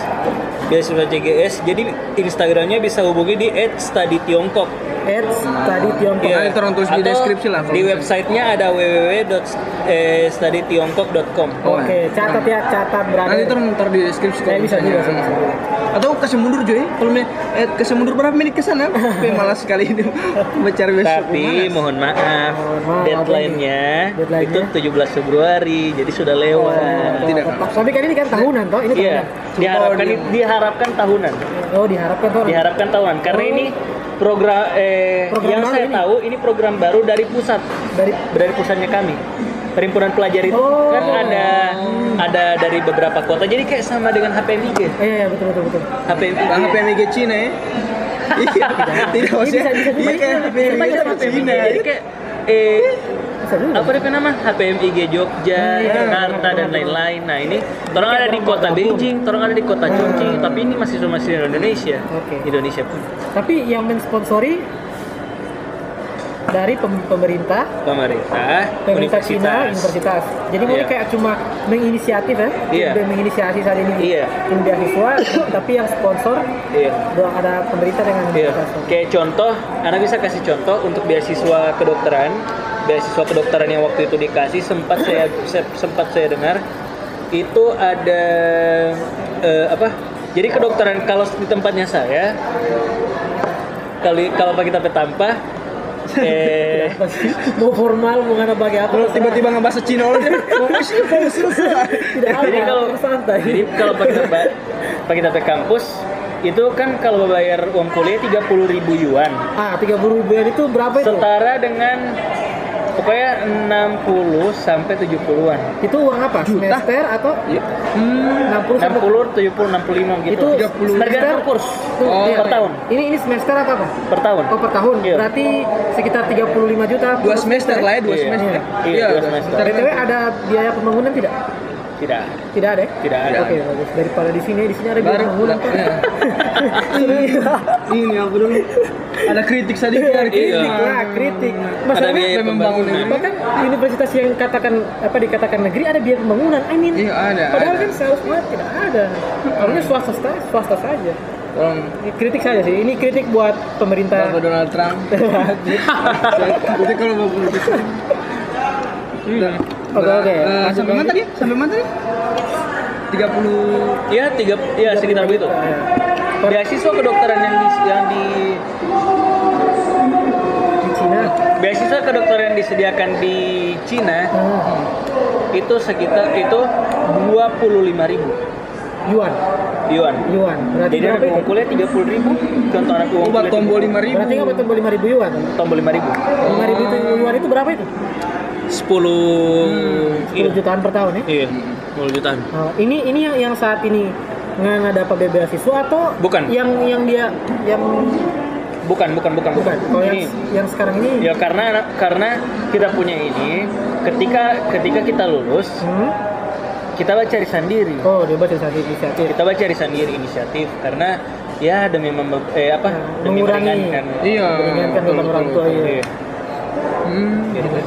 Beasiswa CGS. Jadi Instagramnya bisa hubungi di @studytiongkok. Ads tadi Tiongkok. Iya. Nanti orang tulis di deskripsi lah, Di websitenya ada www.studytiongkok.com. Oh, Oke, catat ya, catat berada. Nanti ntar di deskripsi kalau bisa juga. Atau kasih mundur Joy. Kalau eh, kasih mundur berapa menit ke sana? (laughs) Tapi malas sekali ini (laughs) mencari besok. Tapi mohon maaf, deadline-nya itu 17 Februari, jadi sudah lewat. Oh, Tidak. tepat Tapi kan ini kan tahunan toh, ini Iya, tahunan. diharapkan di- diharapkan tahunan. Oh, diharapkan toh. Diharapkan tahunan karena Oh. ini program eh Program yang baru saya ini? tahu ini program baru dari pusat dari dari pusatnya kami. Perhimpunan pelajar itu Oh. kan ada ada dari beberapa kota. Jadi kayak sama dengan HPMIG. Eh, iya, betul betul betul. HPMIG. Nah, HPMG Cina ya. (laughs) Iya, tidak maksudnya. bisa- bisa Iya kayak bisa- Cina. Jadi kayak eh apa dia nama HPMIG Jogja, Iya, Jakarta dan lain-lain. Nah ini, orang ada di kota Beijing, orang ada di kota Chongqing, tapi ini masih masih Indonesia, Oke. Indonesia pun Tapi yang mensponsori dari pem- pemerintah pemerintah, pemerintah Cina universitas. Jadi Iya. kayak cuma menginisiatif ya, Iya. Udah menginisiasi saat ini Iya. ini beasiswa, (coughs) tapi yang sponsor Iya. doang ada pemerintah dengan Iya. universitas. Kayak contoh, anak bisa kasih contoh untuk beasiswa kedokteran, beasiswa kedokteran yang waktu itu dikasih sempat saya (coughs) se- sempat saya dengar itu ada eh, apa? Jadi kedokteran kalau di tempatnya saya kalau kalau pakai tapi tanpa eh (laughs) mau formal mau nggak bagi apa Kalau tiba-tiba ngebahas Cina fokus fokus (laughs) ada jadi kalau santai. jadi kalau pakai tempat pakai tapi kampus itu kan kalau bayar uang kuliah 30.000 ribu yuan ah 30 ribu itu berapa itu? setara dengan pokoknya 60 sampai 70-an. Itu uang apa? Juta? Semester atau Iya. hmm, 60 sampai 60, 70, 65 gitu. Itu 30 tergantung kurs Oh, per iya. tahun. Ini ini semester atau apa? Per tahun. Oh per tahun. Iya. Berarti sekitar 35 juta. Dua semester lah ya, dua Iya. semester. Iya, dua semester. BTW ada biaya pembangunan tidak? Tidak. Tidak ada. ya? Tidak ada. Oke, bagus. Daripada di sini, di sini ada Baru pembangunan. Pak. (laughs) iya. Ini apa dulu? Ada kritik sedikit dari Iya. kritik. Wah, kritik. Ada Masalahnya biaya membangun pembangunan. bahkan di universitas yang katakan apa dikatakan negeri ada biaya pembangunan. I mean, Iya, ada, Padahal ada. kan seharusnya tidak ada. Harusnya swasta swasta saja. Tolong Ini kritik saja sih. Ini kritik buat pemerintah. Bapak Donald Trump. (laughs) Jadi kalau mau politik. Udah. Oke, oke. Eh, Lanjut sampai mana tadi? Sampai mana tadi? 30 Ya, tiga, ya sekitar begitu. Ya. Beasiswa kedokteran yang di, yang di di Cina. beasiswa kedokteran yang disediakan di Cina Hmm. itu sekitar itu 25.000 ribu Yuan. yuan. Yuan. Berarti Jadi anak itu? kuliah 30 ribu, contoh anak uang obat kuliah tombol 5000. Berarti nggak betul 5 ribu yuan. tombol 5 ribu. 5 ribu itu yuan itu berapa itu? 10 10 jutaan per tahun ya? Iya, 10 jutaan. Oh, ini ini yang yang saat ini nggak nggak dapat beasiswa atau Bukan. yang yang dia yang Bukan, bukan, bukan, bukan kalau yang Ini. yang sekarang ini Ya karena karena kita punya ini ketika ketika kita lulus hmm? kita baca cari sendiri. oh dia baca saat inisiatif Kita baca cari sendiri inisiatif karena ya demi mem- eh apa Ya, demi mengurangi. meringankan. Iya. meringankan beban orang tua ya Iya, Hmm. gitu sih.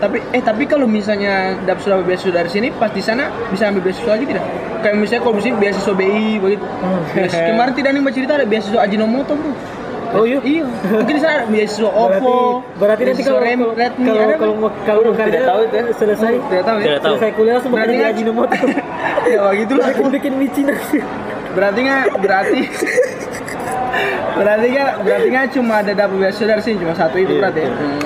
Tapi eh tapi kalau misalnya dapat sudah beasiswa dari sini, pas di sana bisa ambil beasiswa lagi tidak? Kayak misalnya kalau misalnya beasiswa BI begitu. Hmm. Beasiswa- Kemarin tidak nih mbak cerita ada beasiswa Ajinomoto bro. oh iya Iya. Mungkin di sana ada beasiswa berarti Oppo. berarti nanti kalau Rem- kalau Redmi kalau ada, kalau mau kalau mau Tidak kerja tahu itu ya. (laughs) selesai tidak tahu ya. Tidak tahu. selesai kuliah langsung Berarti bekerja di Ajinomoto (laughs) ya begitu lah. bikin bikin micin Berarti nggak berarti (laughs) berarti nggak berarti nggak cuma ada dapat beasiswa dari sini cuma satu itu Iya, berarti ya. Hmm.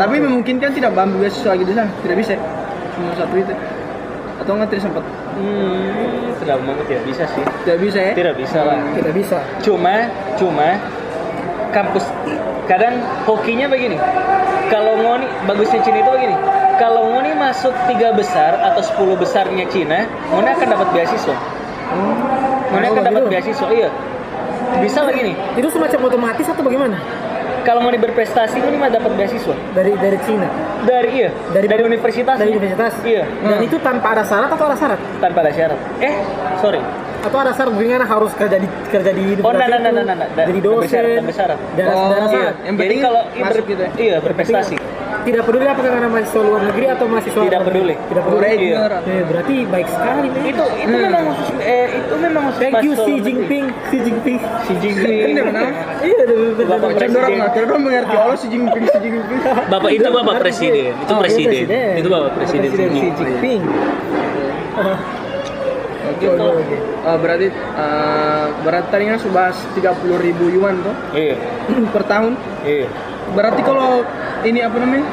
Tapi memungkinkan tidak ambil beasiswa lagi di sana, tidak bisa. ya? Cuma satu itu. Atau nggak tidak sempat? Hmm, tidak mau tidak bisa sih. Tidak bisa ya? Tidak bisa lah. tidak bisa Cuma cuma kampus kadang hokinya begini. Kalau ngoni bagusnya Cina itu begini. Kalau ngoni masuk tiga besar atau 10 besarnya Cina, ngoni akan dapat beasiswa. Ngoni Oh, akan dapat gitu. beasiswa, iya. Bisa lagi nih. itu semacam otomatis atau bagaimana Kalau ngoni berprestasi, ngoni mah dapat beasiswa. dari dari Cina Dari iya, Dari- dari, universitas. dari universitas Iya, dan itu tanpa ada syarat atau ada syarat tanpa ada syarat. Eh, sorry. atau ada syarat bagaimana harus kerja di kerja di Oh, nah, universitas nah, nah, nah, nah, nah. Jadi tanpa dosen syarat, tanpa syarat. dan Oh, iya. Yang Jadi penting kalau masuk ber- gitu ya. Iya, berprestasi. Tidak peduli apakah karena mahasiswa luar negeri atau mahasiswa Tidak dalam negeri. peduli. tidak peduli Foreigner. Eh, berarti baik sekali men. Itu itu Hmm. memang khusus eh itu memang khusus thank you Xi. Jinping Xi Jinping Xi Jinping. Iya udah udah- udah- Bapak udah- Macam orang Presiden. orang mengerti Allah si Jinping, si Jinping. Bapak itu bapak presiden, itu Oh, presiden. Itu bapak presiden. Xi Xi Jinping Oke, oke. Eh, berarti eh, berarti tadi kan sudah 30 ribu yuan tuh Iya, per tahun. iya. Berarti kalau ini apa namanya?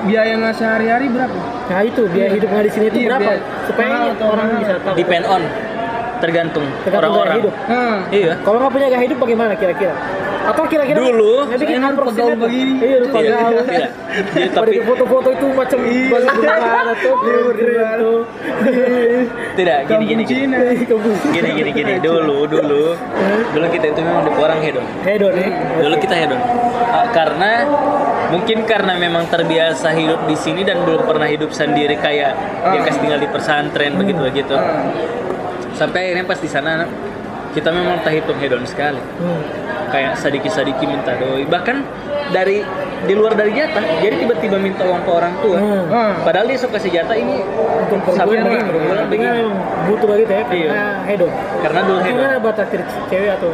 biayanya sehari-hari berapa? Nah itu biaya hidup nggak di sini itu Iya, berapa? biaya- Supaya mahal ini atau orang mahal? bisa tahu. Depend on tergantung orang-orang. hidup. Nah, Iya. Kalau nggak punya gaya hidup bagaimana kira-kira? Atau kira-kira Dulu, approximate pegaul lah. begini. Iya, lu Iya, iya. Jadi, Pada tapi foto-foto itu macam Iya. (laughs) tuh, tidak gini gini gini. Kampung Gini gini gini dulu dulu dulu kita itu memang di orang hedon. Hedon ya. Dulu kita hedon. Ah, karena mungkin karena memang terbiasa hidup di sini dan belum pernah hidup sendiri kayak dia Ah. kasih tinggal di pesantren begitu begitu. Ah. Sampai akhirnya pas di sana kita memang tak hitung hedon sekali. Hmm. Kayak sadiki-sadiki minta doi. Bahkan dari di luar dari jatah, jadi tiba-tiba minta uang ke orang tua. Hmm. Ah. Padahal dia suka kasih jatah ini Untuk sampai begini, memang butuh ya, karena Iya. hedon. Karena dulu hedon. Buat traktir cewek atau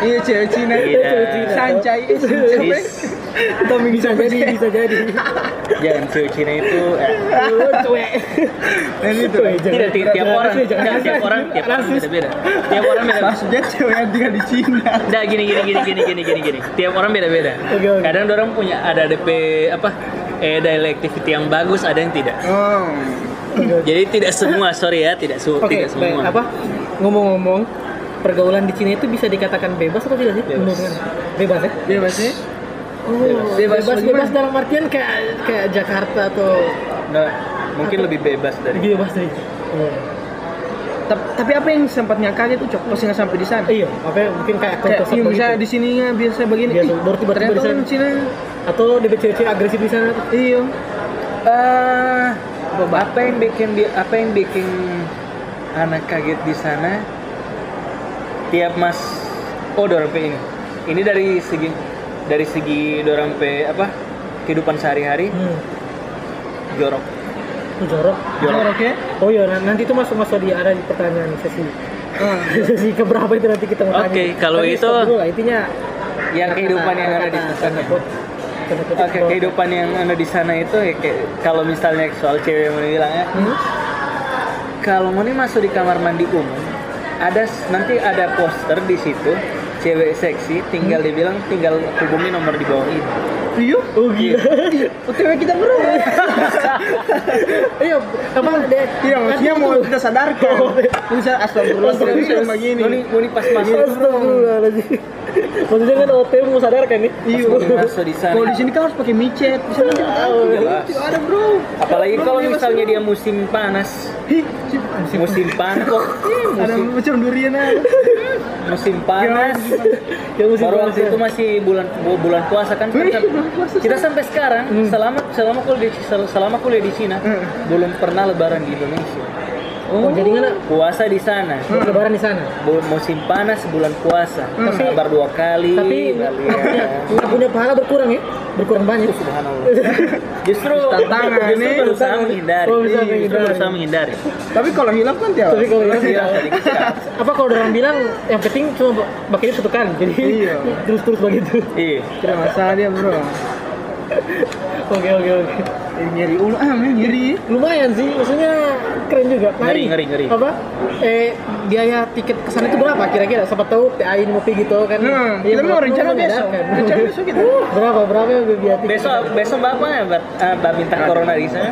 Iya cewek Cina. Iya. Cewek Cina. Sancai. eh, sancai. Tommy bisa jadi, bisa jadi. Jangan cewek Cina itu eh, cuek. Dan itu. Cuek, jangan- tidak ti- tiap orang tiap, orang tiap orang beda-beda. Tiap orang beda. Maksudnya cewek yang tinggal di Cina. Nah, gini gini gini gini gini gini. Tiap orang beda-beda. Kadang orang punya ada DP apa? Eh dialektivity yang bagus, ada yang tidak. Oh. Jadi tidak semua, sorry ya, tidak su Oke, tidak baik. semua. apa ngomong-ngomong pergaulan di Cina itu bisa dikatakan bebas atau tidak sih? Bebas. Bebas ya? Bebas sih. Oh, Bebas. bebas, Bebas bebas, dalam artian kayak kayak Jakarta atau Nah, mungkin lebih bebas dari lebih bebas dari. Oh. Tap- Tapi apa yang sempatnya kaget tuh cok pas nggak sampai di sana? Iya, apa mungkin kayak Kayak iya, misalnya gitu. di sininya biasa begini. Biasa, baru tiba-tiba ternyata di sana. orang Cina. Atau dia cewek-cewek agresif di sana. Iya. Eh, apa yang bikin dia apa yang bikin anak kaget di sana? Tiap mas, oh dorang pe ini, ini dari segi dari segi dorang pe apa kehidupan sehari-hari Hmm. jorok. Itu jorok. Jorok ya? Oh iya, nan- nanti itu masuk masuk di ada di pertanyaan sesi Ah. (laughs) sesi keberapa itu nanti kita mau. Oke, kalau Tapi itu- dulu lah, intinya Yang kehidupan yang ada di sana. Oke, itu. kehidupan yang ada di sana itu ya kayak kalau misalnya soal cewek yang bilang ya, Hmm? kalau mau nih masuk di kamar mandi umum, ada nanti ada poster di situ cewek seksi tinggal dibilang tinggal hubungi nomor di bawah ini. Iya. Oh gila. (laughs) OTW kita bro. Iya, apa dia? Iya, maksudnya mau kita sadarkan. Bisa astagfirullah Astagfirullah. terus begini. Mau nih, mau nih pas masuk, Astagfirullahaladzim. Maksudnya kan OTW mau sadarkan nih. Iya. masuk di sana. Kalau di sini kan harus pakai micet. Di sana. Jelas. Tidak ada bro. Apalagi kalau misalnya dia musim panas, Hi, musim panas kok, (laughs) ada musim, macam durian aja. musim panas. Ya musim Baru panas waktu ya. itu masih bulan bu- bulan puasa kan Wih, kita, sampai sekarang selama selama kuliah di selama kuliah di Cina Hmm. belum pernah lebaran di Indonesia. Oh, jadi kan Puasa di sana. lebaran di sana. Bu- musim panas bulan puasa. Tapi- Kabar dua kali. Tapi nggak punya (laughs) ya. nggak punya pahala berkurang ya? Berkurang banyak. Subhanallah. (laughs) Justru Tantangan justru nih. berusaha menghindari. Oh, bisa Justru menghindari. berusaha menghindari. Tapi kalau hilaf kan tiap. Tapi kalau yang Iya, sedikit sekali. apa kalau orang bilang yang penting cuma pakai satu kali jadi Iya. (laughs) terus terus begitu Iya. Tidak masalah dia bro. Oke oke oke Eh, nyeri ulu ah, nyeri. lumayan sih maksudnya keren juga Nah, Ngeri, ngeri, ngeri. apa eh biaya tiket ke sana itu berapa kira-kira siapa tahu TAI ngopi gitu kan Nah, Iya, kita mau rencana kan besok. bedakan. Rencana (laughs) besok kita. berapa berapa biaya tiket Besok besok bapak ya, Bat, eh, Mbak minta corona di sana.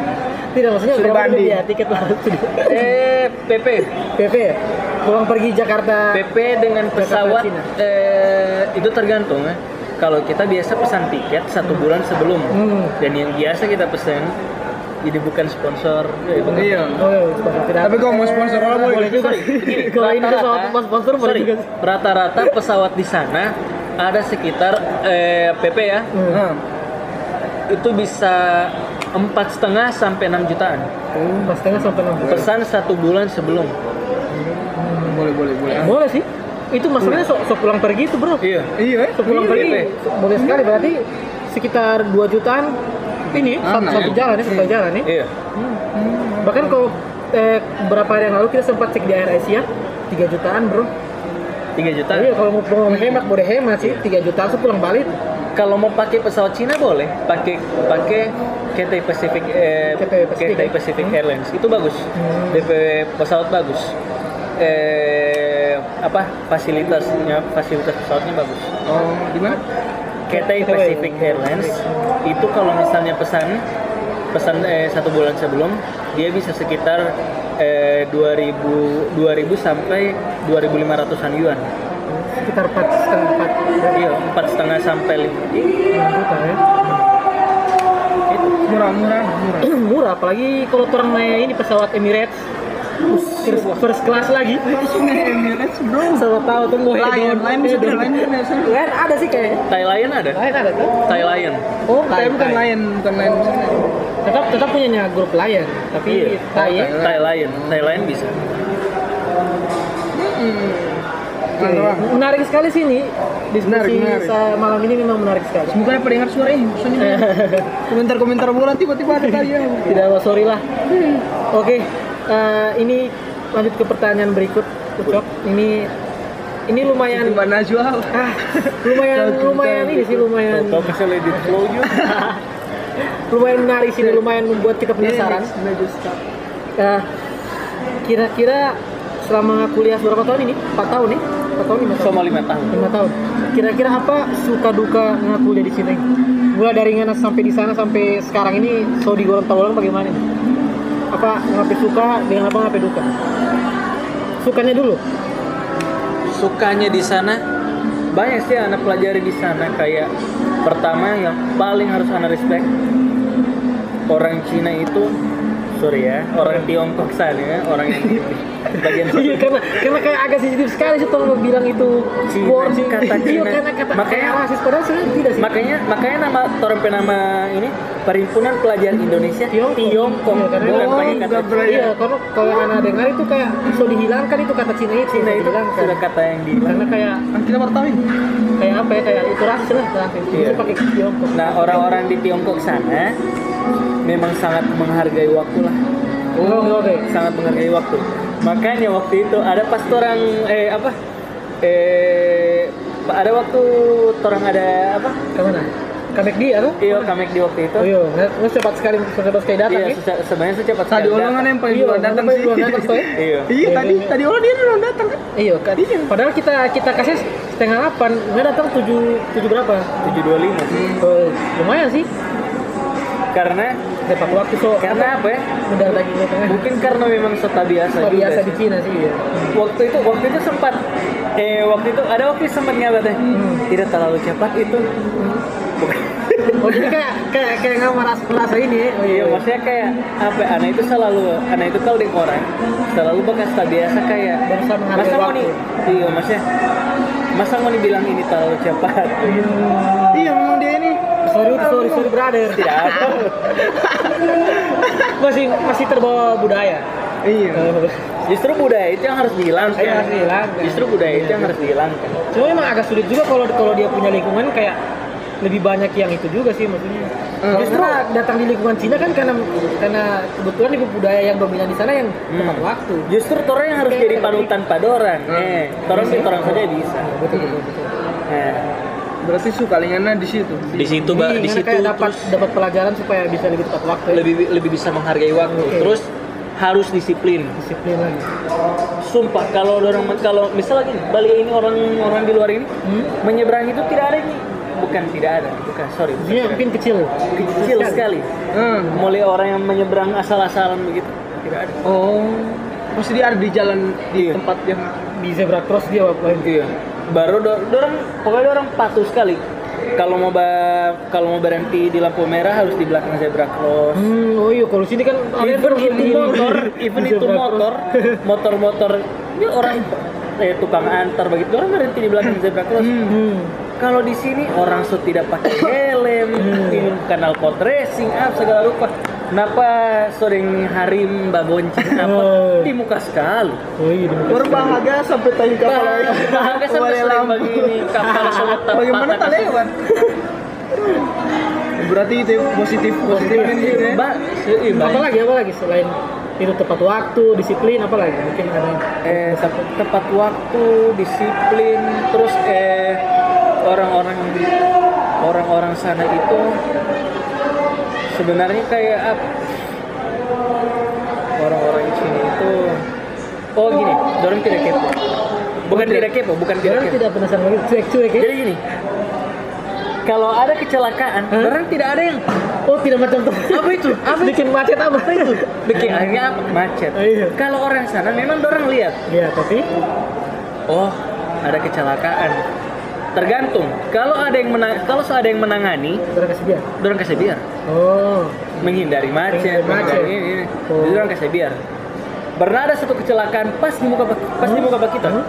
tidak maksudnya Sudah berapa banding. biaya tiket lah (laughs) Eh, PP. PP ya pulang pergi Jakarta PP dengan pesawat Cina. eh, itu tergantung ya. Kalau kita biasa pesan tiket satu bulan sebelum, Hmm. dan yang biasa kita pesan ini bukan sponsor. bukan. Iya. Oh, iya, sponsor. Tidak- Tapi kalau mau sponsor orang boleh. boleh juga. (laughs) Kalau ini pesawat pas sponsor boleh juga. Rata-rata pesawat di sana ada sekitar eh, PP ya, Hmm. Nah, itu bisa empat setengah sampai 6 jutaan. Pas setengah sampai enam. Pesan satu bulan sebelum. boleh boleh boleh. Boleh sih. Itu masalahnya so, so pulang pergi itu bro. Iya. Iya. So pulang Iya, pergi iya. boleh sekali berarti sekitar 2 jutaan ini Ah, satu, nah, satu iya. jalan ya satu jalan nih. Iya. Bahkan kalau eh, beberapa hari yang lalu kita sempat cek di Air Asia 3 jutaan bro. 3 juta. Iya kalau mau, mau hemat boleh hemat sih 3 jutaan sepulang balik. Kalau mau pakai pesawat Cina boleh, pakai pakai Cathay Pacific eh, Cathay Pacific, ya? Pacific Airlines itu bagus. Hmm. DP pesawat bagus. Eh apa fasilitasnya fasilitas pesawatnya bagus. Oh, di mana? Cathay Pacific Airlines. Itu kalau misalnya pesan pesan eh, satu bulan sebelum dia bisa sekitar eh, 2000 2000 sampai 2500an yuan. Sekitar empat setengah empat. Iya empat setengah sampai lima. Juta ya? Itu Murah-murah, murah. (clears throat) murah. Apalagi kalau orang naik ini pesawat Emirates first, first class lagi Emirates bro. sama tahu tuh mau Lion, Lion bisa. Lion ada sih kayaknya Thai Lion ada Lion ada tuh Thai Lion oh Lion bukan Thai. Lion, bukan Lion. tetap tetap punyanya grup Lion tapi Iya. Thai ya Thai Lion Thai Lion bisa Oke. menarik sekali sih ini diskusi Menarik, menarik. malam ini memang menarik sekali Semoga pada dengar suara ini. (laughs) Komentar-komentar bola tiba-tiba ada kali ya. tidak apa sorry lah oke eh, ini lanjut ke pertanyaan berikut Ucok. Ini ini lumayan Gimana jual? ah lumayan lumayan ini sih lumayan kalau misalnya di flow (laughs) lumayan menarik sih lumayan membuat kita penasaran. Eh, kira-kira selama kuliah berapa tahun ini? 4 tahun nih? 4 tahun 5 tahun? Sama lima tahun. 5 tahun. Kira-kira apa suka duka nggak kuliah di sini? Mulai dari ngana sampai di sana sampai sekarang ini so di Gorontalo bagaimana nih apa ngapain suka dengan apa ngapain duka? Sukanya dulu. Sukanya di sana banyak sih anak pelajari di sana. Kayak pertama yang paling harus anak respect orang Cina itu sorry ya orang Tiongkok sana ya orang yang bagian iya karena karena kayak agak sensitif sekali sih kalau bilang itu Cina, wording kata iya Cina. karena kata Makanya- rasis padahal sebenarnya tidak sih makanya makanya nama orang penama ini Perhimpunan Pelajar Indonesia Tiongkok. Tiongkok Iya, karena- bukan Oh, pakai kata berani. Iya, karena kalau yang anak dengar itu kayak so dihilangkan itu kata Cina itu, Cina itu dihilangkan. sudah kata yang di Karena kayak Kan kita baru tahu ini. kayak apa ya kayak itu rasis lah rasis. Iya. Itu pakai Tiongkok. Nah orang-orang di Tiongkok sana memang sangat menghargai waktu lah Oh, oke. sangat menghargai waktu makanya waktu itu ada pas orang eh apa eh ada waktu orang ada apa Ke mana? Kamek dia tuh? iya kamek di waktu itu Oh iya, nggak cepat sekali cepat sekali datang iya ya. se- sebenarnya secepat Tadi sekali orang kan yang paling Iya, duluan datang paling sih. duluan datang, Soy. iya Iya tadi tadi orang dia duluan datang kan. Iya kan. Padahal kita kita kasih setengah delapan, nggak datang tujuh tujuh berapa? 725 Oh, lumayan sih. karena Tepat waktu so. karena apa ya Udah lagi mungkin karena memang sota biasa juga biasa di Cina sih ya. waktu itu waktu itu sempat eh waktu itu ada waktu sempat nyabat ya tidak terlalu cepat itu Bukan. (laughs) Oh jadi kayak kayak kayak nggak merasa merasa ini ya. Oh Iya, maksudnya kayak apa? ya, Anak itu selalu, anak itu kalau di orang selalu bekas tak biasa kayak masa mau nih, iya maksudnya masa mau dibilang ini terlalu cepat? Iya. Sorry, sorry, sorry brother. Tidak ada. (laughs) masih masih terbawa budaya. Iya. Justru budaya itu yang harus dihilangkan. Iya, harus dihilangkan. Justru budaya itu yang harus dihilangkan. Cuma emang agak sulit juga kalau kalau dia punya lingkungan kayak lebih banyak yang itu juga sih maksudnya. Hmm. Justru datang di lingkungan Cina kan karena karena kebetulan ibu budaya yang dominan di sana yang tepat waktu. Justru orang yang harus jadi panutan pada orang. Eh, orang di orang saja bisa. Betul betul betul. Nah, Berarti suka lingannya di situ. di situ, Mbak, Iya, di situ kayak dapat terus dapat pelajaran supaya bisa lebih tepat waktu. ya. lebih lebih bisa menghargai waktu. Oke. Terus harus disiplin. disiplin lagi. Sumpah kalau orang kalau misalnya gini, Bali ini orang orang di luar ini Hmm? menyeberang itu tidak ada ini. Bukan tidak ada, bukan sorry. bukan Dia mungkin kecil. kecil sekali. Hmm. Mulai orang yang menyeberang asal-asalan begitu tidak ada. Oh. Mesti dia ada di jalan di Iya. tempat yang Di zebra cross dia apa? Iya. Baru do, dorang pokoknya orang patuh sekali. Kalau mau kalau mau berhenti di lampu merah harus di belakang zebra cross. Hmm, oh iya kalau sini kan Even itu motor, even itu motor, motor-motor ini orang eh, tukang antar begitu orang berhenti di belakang zebra cross. Hmm. Kalau di sini orang so tidak pakai helm, ini kanal pot racing, apa segala rupa. Kenapa sering harim babonceng apa Oh. di muka sekali. Oh iya. di muka. berbahagia sampai tadi kapal lagi. Bahagia sampai sering lampu. begini kapal (laughs) sangat Bagaimana tak lewat? (laughs) Berarti itu positif positif kan gitu ya. Mbak, eh, Mbak, Apa lagi apa lagi selain itu tepat waktu, disiplin apa lagi? Mungkin ada. eh tep- tepat waktu, disiplin, terus eh orang-orang orang-orang sana itu sebenarnya kayak apa? Orang-orang di sini itu oh gini, dorong tidak kepo. Bukan tidak kepo, bukan tidak kepo. tidak penasaran lagi cuek-cuek ya. Jadi gini, kalau ada kecelakaan, orang tidak ada yang Oh tidak macam tuh. apa itu? (laughs) Apa itu? Bikin macet apa itu? Bikin akhirnya apa? Macet. Iya. Kalau orang sana memang orang lihat, Iya tapi oh ada kecelakaan. Tergantung. Kalau ada yang menang, kalau ada yang menangani, kasih biar. orang kasih biar. Oh. menghindari macet, Menghindari ini, ini. Oh. Biar. Pernah ada satu kecelakaan pas di muka pas di muka kita. Hmm,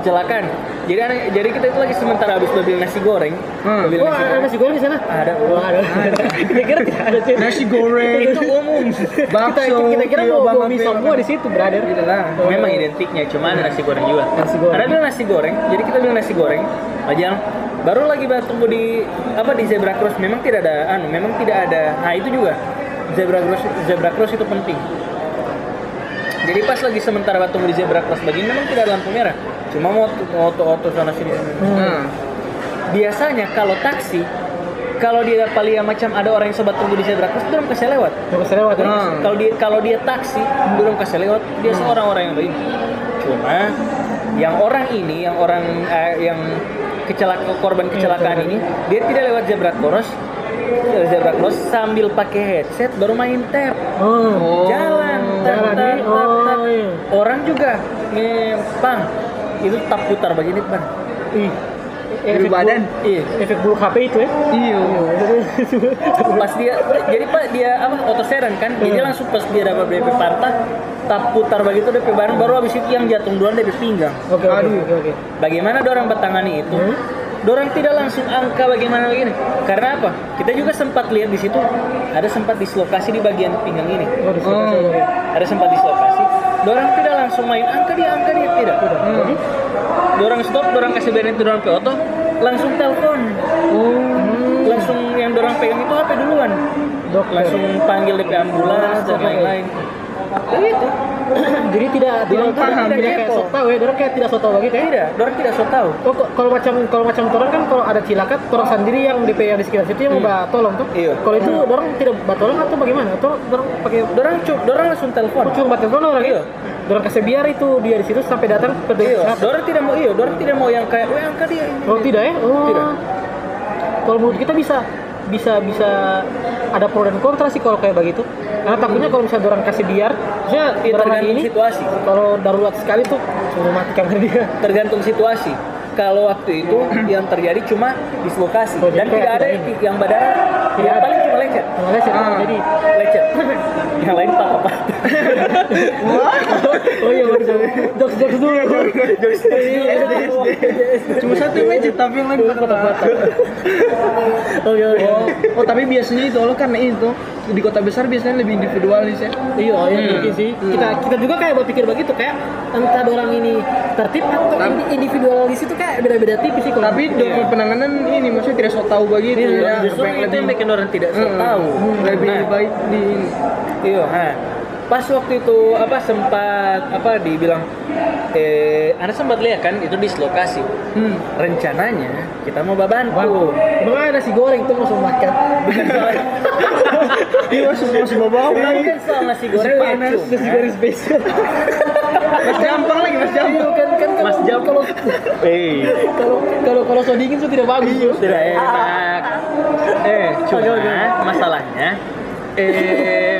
kecelakaan. Jadi ada- jadi kita itu lagi sementara habis beli nasi goreng. Hmm. Beli Wah nasi ada goreng. nasi goreng di sana? Ada. Wah ada. Kita kira tidak ada sih. Nasi goreng Itu umum. Bakso kita kira mau mie semua di situ, brother. Gitu lah. Oh. Memang identiknya, cuma ada nasi goreng juga. Nasi goreng. Ada nasi goreng, jadi kita bilang nasi goreng. Aja baru lagi baru tunggu di apa di zebra cross memang tidak ada anu, memang tidak ada. Nah, itu juga zebra cross zebra cross itu penting. Jadi pas lagi sementara tunggu di zebra cross begini memang tidak ada lampu merah. Cuma moto moto auto sana sini. Nah, Biasanya kalau taksi kalau dia paling macam ada orang yang sobat tunggu di zebra cross, dia kasih lewat. Mau kasih lewat ya? Hmm. Kalau dia kalau dia taksi, belum kasih lewat, dia seorang orang yang baik. Cuma yang orang ini, yang orang eh, yang kecelaka korban kecelakaan ini, dia tidak lewat zebra cross, zebra cross sambil pakai headset baru main tap. Oh. Jalan, tak. Oh iya. Orang juga, nih, bang, itu tak putar begini, bang. Ih. Bulu badan. Iya. Efek buruk HP itu ya. Iya. Pas dia, jadi pak dia apa auto seren kan, jadi Hmm. langsung pas dia dapat DP patah, tak putar begitu DP bareng, baru habis itu yang jatuh duluan DP pinggang. Oke, oke, Aduh. oke, oke. Bagaimana dorang bertangani itu? Hmm. Dorang tidak langsung angka bagaimana begini. Karena apa? Kita juga sempat lihat di situ ada sempat dislokasi di bagian pinggang ini. Oh, di situ. Oh. oke. Ada sempat dislokasi. Dorang tidak langsung main angka dia, angka dia tidak. Jadi, Dorang stop, dorang kasih benefit dorang ke auto, langsung telepon. oh, Langsung yang dorang pegang itu HP duluan. dokter. Langsung panggil DP ambulans dan lain-lain. Begitu. Jadi tidak tidak paham, tidak tidak kayak sok tahu ya, dorang kayak tidak sok tahu begitu ya. Tidak, dorang tidak so tahu. Oh, kok- kalau macam kalau macam orang kan kalau ada cilaka orang sendiri yang DP yang di sekitar situ yang mau tolong tuh. Iya. Kalau itu orang tidak tolong atau bagaimana? Atau orang pakai Dorang cu, dorang langsung telepon. cuma bantu tolong orang Iya. ya? Orang kasih biar itu dia di situ sampai datang petugas Iya, dorang tidak mau iyo, dorang tidak mau yang kayak, weh angka dia. Oh tidak ya? Oh. Tidak. Kalau menurut kita bisa bisa bisa ada pro dan kontra sih kalau kayak begitu. Karena takutnya kalau misalnya orang kasih biar, misalnya orang tergantung ini situasi. kalau darurat sekali tuh suruh matikan dia. Tergantung situasi. Kalau waktu itu yang terjadi cuma dislokasi dan tidak ada yang ada. paling cuma lecet. Makanya saya Ah. jadi Lecet. (laughs) yang lain patah patah. oh iya baru jokes jokes dulu. Cuma satu meja tapi yang lain patah-patah. Oke oke. Oh, oh tapi biasanya itu lo karena itu di kota besar biasanya lebih individualis ya. Iya, iya mungkin sih. Kita kita juga kayak berpikir begitu kayak entah orang ini tertib atau indi- individualis itu kayak beda-beda tipis sih kalau. Tapi dalam penanganan ini maksudnya tidak so tahu begitu Iya, ya. Justru itu yang bikin orang tidak so Hmm, tahu. Lebih Nah, baik di Iya, nah. Pas waktu itu apa sempat apa dibilang eh Anda sempat lihat kan itu dislokasi. hmm. Rencananya kita mau bantu. Waduh, emang ada nasi goreng tuh mau makan. Bukan (laughs) Iya masih masih bawa bukan soal nasi goreng panas. Nasi goreng spesial. Mas Jampang lagi Mas Iya Jampang. kan kan Mas kalau- Jam. kalau Eh, kalau kalau kalau so dingin tuh tidak bagus. Tidak enak. Eh, cuma Oke, oke. masalahnya eh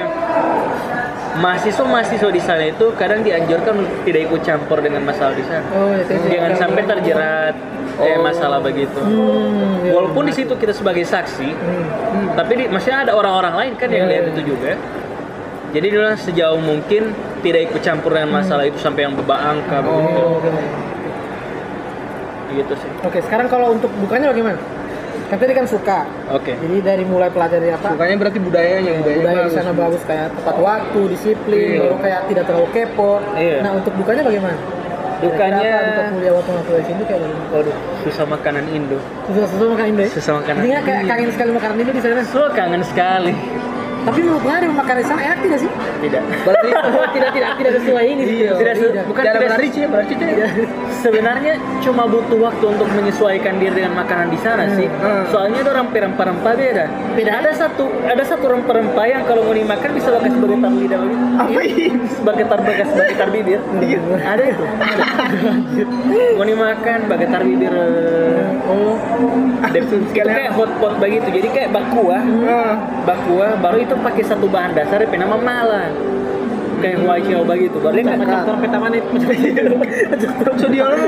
mahasiswa-mahasiswa di sana itu kadang dianjurkan untuk tidak ikut campur dengan masalah di sana. Oh, ya, saya- Jangan sampai terjerat eh masalah begitu. Hmm, iya. Walaupun di situ kita sebagai saksi, Hmm. tapi di, masih ada orang-orang lain kan yang Iya, lihat iya. itu juga. Jadi bilang sejauh mungkin tidak ikut campur dengan masalah itu sampai yang bebak angka begitu. Oh, oke. Gitu sih. Oke, sekarang kalau untuk bukanya bagaimana? Kan tadi kan suka. Oke. Jadi dari mulai pelajari apa? Bukannya berarti budayanya budayanya budaya di sana bagus kayak tepat waktu, disiplin, Iya. baru kayak tidak terlalu kepo. Iya. Nah untuk dukanya bagaimana? Dukanya- apa duka kuliah waktu waktu di sini kayak bagaimana? Waduh, susah makanan Indo. Susah susah makan Indo ya? Susah makanan. Intinya kayak kangen sekali makanan Indo di sana. So kangen sekali. Tapi menurut ada makanan di sana enak tidak sih? Tidak. Berarti (laughs) tidak tidak tidak sesuai ini. Iya. Tidak, Tidak. bukan tidak tidak berarti sih berarti itu ya. Sebenarnya cuma butuh waktu untuk menyesuaikan diri dengan makanan di sana sih. hmm. Soalnya ada orang rempah-rempah beda. Beda ada satu ada satu rempah-rempah yang kalau mau dimakan bisa pakai sebagai tar lidah. Apa ini? Sebagai tar sebagai tar bibir. Ada itu. mau dimakan sebagai tar bibir. Oh, itu (laughs) kayak hot pot begitu. Jadi kayak bakua. Ah, Bakua baru itu pakai satu bahan dasar yang nama malah. Kayak chow begitu. Baru dia macam macam trompet taman itu. so (laughs) dia orang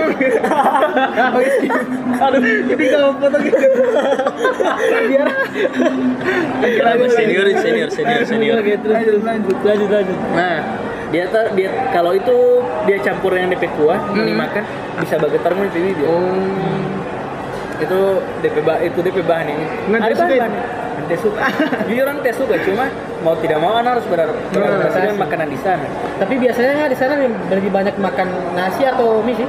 Aduh, jadi kalau foto gitu Biar senior, senior, senior, senior. lanjut lanjut lanjut lanjut. Nah, dia ter, dia kalau itu dia campur dengan DP kuah, mau dimakan bisa bagetar mau DP dia. oh Itu DP ba, itu DP bahan ini. Nggak Ada suka bahan. Ante suka. Jujur ante suka, cuma mau tidak mau anak harus benar beradaptasi dengan makanan di sana. Tapi biasanya di sana lebih banyak makan nasi atau mie sih?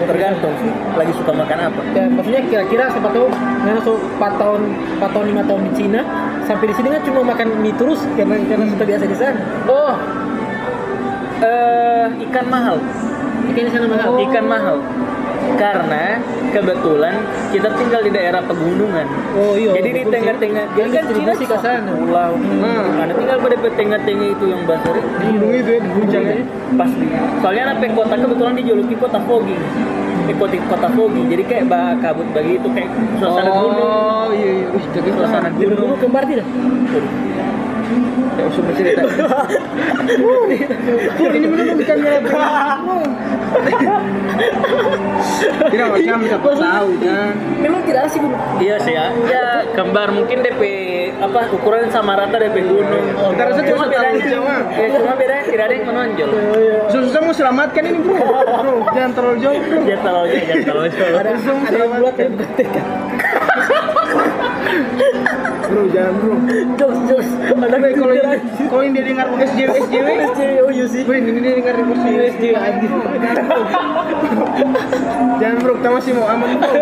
Tergantung sih, lagi suka makan apa. Ya, maksudnya kira-kira siapa tahu nggak masuk 4 tahun 4 tahun 5 tahun di Cina sampai di sini kan cuma makan mie terus karena karena sudah biasa di sana. Oh, eh ikan mahal. Ikan di sana mahal. Ikan mahal. Karena kebetulan kita tinggal di daerah pegunungan. Oh iya. Jadi di sih. tengah-tengah, jadi kan Cina distribusi ke sana. pulau. Hmm. Ada tinggal pada tengah-tengah itu yang basah itu. di gunung itu ya ya Pas soalnya anak kota kebetulan dijuluki kota fogging. Eh, kota, fogging. Jadi kayak bah, kabut begitu kayak suasana gunung. oh iya iya Wih, jadi Suasana gunung. gunung kembar tidak? Ya usah bercerita Pur, ini benar bukan tidak macam siapa tahu kan Memang tidak asik. Iya sih ya. Ya kembar mungkin DP apa ukuran sama rata DP gunung. Kita rasa cuma cuma beda tahu sama. ya cuma beda tidak ada yang menonjol. susah mau selamatkan ini bro bro jangan terlalu jauh bro Jangan terlalu jauh, jangan terlalu jauh. Ada yang buat ya bukan tekad. (laughs) bro jangan bro. Jos jos. Ada Weh, kalau kalau ini dia dengar SJW SJW Oh iya sih. Wih, ini dia dengar SJW SJW jangan bro kita masih mau aman bro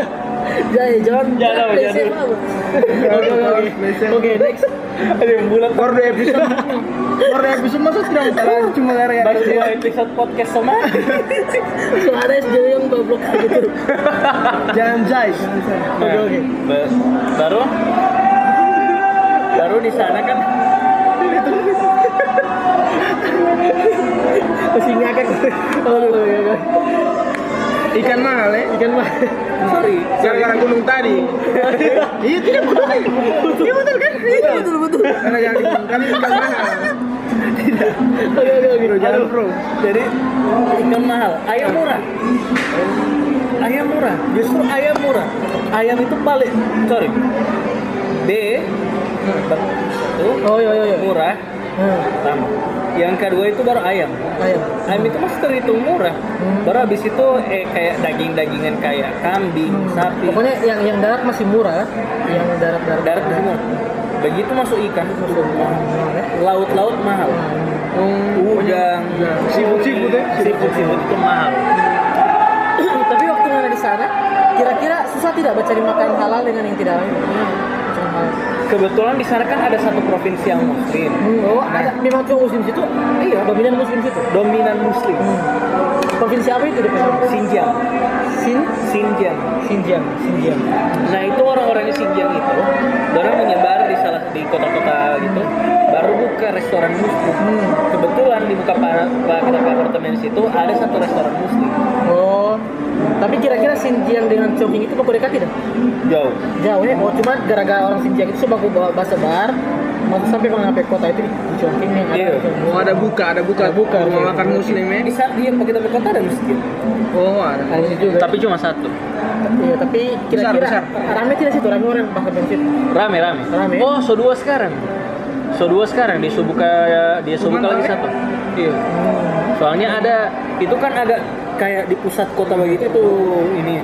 Jangan jangan. Jangan, jangan. Oke oke oke. Oke next. Ada yang bulat baru dua episode baru dua episode masa tidak masalah cuma gara-gara baru dua episode podcast sama. Ada SJW yang goblok gitu. jangan jai Oke oke. Ba- baru baru di sana kan Masih ngakak. Oke. ikan mahal ya Ikan mah. Sorry. Gara-gara gunung tadi. (laughs) Iya tidak betul. Kan iya betul kan? Iya Betul betul. karena yang tadi ikan mahal Oke oke oke. jangan bro. Jadi ikan mahal. Ayam murah. Ayam murah. Justru ayam murah. Ayam itu paling sorry. B satu. Oh iya iya iya. murah. Hmm. Yang kedua itu baru ayam. Ayo. ayam itu masih terhitung murah. Baru habis itu eh kayak daging-dagingan kayak kambing sapi. Pokoknya yang yang darat masih murah, yang darat darat darat semua begitu masuk ikan. Laut-laut mahal. Udang. Sibuk sibuk ya. Siput siput itu mahal. Tapi waktu mana di sana, kira-kira susah tidak mencari makan halal dengan yang tidak halal? Kebetulan di sana kan ada satu provinsi yang muslim. Oh, ada memang cuma muslim situ? Iya, dominan muslim situ. dominan muslim. Provinsi apa itu? Xinjiang. Sin Xinjiang. Xinjiang, Xinjiang. nah itu orang-orang di Xinjiang itu orang menyebar di salah di kota-kota gitu baru buka restoran muslim. Kebetulan di muka pa- pa- kita ke apartemen situ ada satu restoran muslim. Oh, tapi kira-kira Xinjiang dengan Chongqing itu baku dekat tidak? jauh Jauh ya? Oh, cuma gara-gara orang Xinjiang itu sebaku bawa bahasa bar, masuk sampai mengambil kota itu di Chongqing yang ada. Iya. oh ada buka ada buka Ada buka, rumah iya. makan muslim ya di saat dia kita ke kota ada masjid oh ada Ada juga. tapi cuma satu Iya, tapi kira-kira rame tidak situ rame orang di situ. rame rame Rame. oh so dua sekarang so dua sekarang dia subuka dia subuka lagi satu iya soalnya ada itu kan agak kayak di pusat kota begitu tuh ini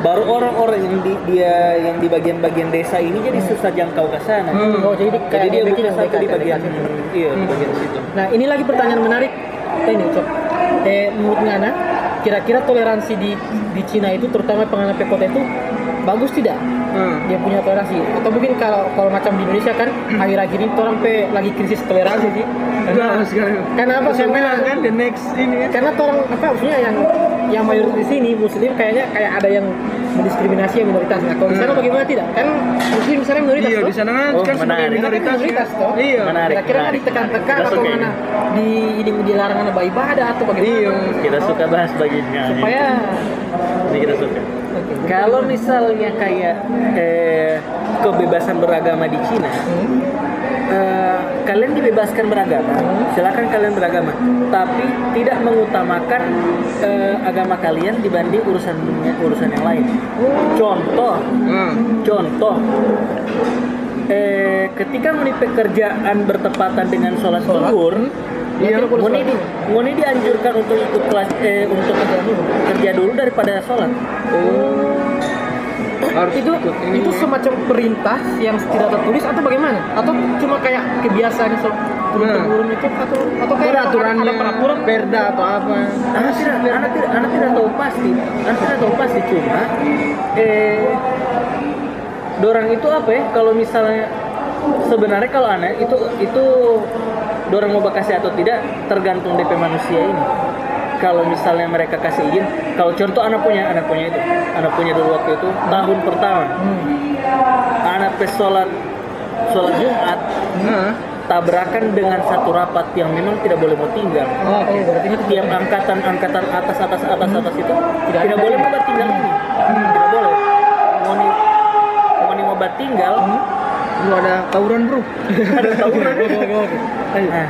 baru orang-orang yang di dia yang di bagian-bagian desa ini jadi susah jangkau ke sana Hmm. Oh, jadi di- jadi dia dekat- buka satu di bagian situ. iya di bagian situ Nah, ini lagi pertanyaan menarik. Eh, ini, Cok. eh menurut Ngana kira-kira toleransi di di Cina itu terutama pengguna kota itu bagus tidak Hmm. dia punya toleransi atau mungkin kalau kalau macam di Indonesia kan akhir-akhir ini orang pe lagi krisis toleransi sih Enggak, karena sekarang. karena apa karena kan the next ini kan. karena orang apa maksudnya yang yang mayoritas di sini muslim kayaknya kayak ada yang mendiskriminasi yang minoritas nah kalau di sana bagaimana tidak kan muslim di sana minoritas Iya, di sana kan Oh, kan sebagai menarik. minoritas. minoritas toh Iya. Menarik. kira-kira kan ditekan-tekan atau mana ini. di ini dilarang anak ibadah atau bagaimana Iya. Kita suka bahas bagiannya. supaya Ini kita suka. Oke. Kalau misalnya kayak eh, kebebasan beragama di Cina, Hmm. Eh, kalian dibebaskan beragama, silakan kalian beragama, tapi tidak mengutamakan eh, agama kalian dibanding urusan dunia, urusan yang lain. Contoh, Hmm. contoh, eh, ketika meni pekerjaan bertepatan dengan sholat zuhur, Iya, sholat di, ngoni dianjurkan untuk ikut kelas eh, untuk kerja dulu, kerja dulu daripada sholat. Harus itu ikut ini. itu semacam perintah yang tidak tertulis atau bagaimana atau cuma kayak kebiasaan so turun Nah. temurun itu atau atau kayak ada- peraturannya ada peraturan perda atau apa Anak tidak, anak tidak, anak tidak tahu pasti, anak tidak tahu pasti cuma eh, dorang itu apa ya? Kalau misalnya sebenarnya kalau anak itu itu dorang mau bekasih atau tidak tergantung DP manusia ini. Kalau misalnya mereka kasih izin, kalau contoh anak punya anak punya itu, anak punya dulu waktu itu tahun pertama, Hmm. anak pes sholat sholat Jumat nah tabrakan dengan satu rapat yang memang tidak boleh mau tinggal. oh, oke berarti itu tiap angkatan angkatan atas atas atas atas itu Tidak tidak, boleh mau tinggal ini. Tidak boleh. Mau ni mau ni mau lu ada tawuran bro? Ada tawuran. Nah,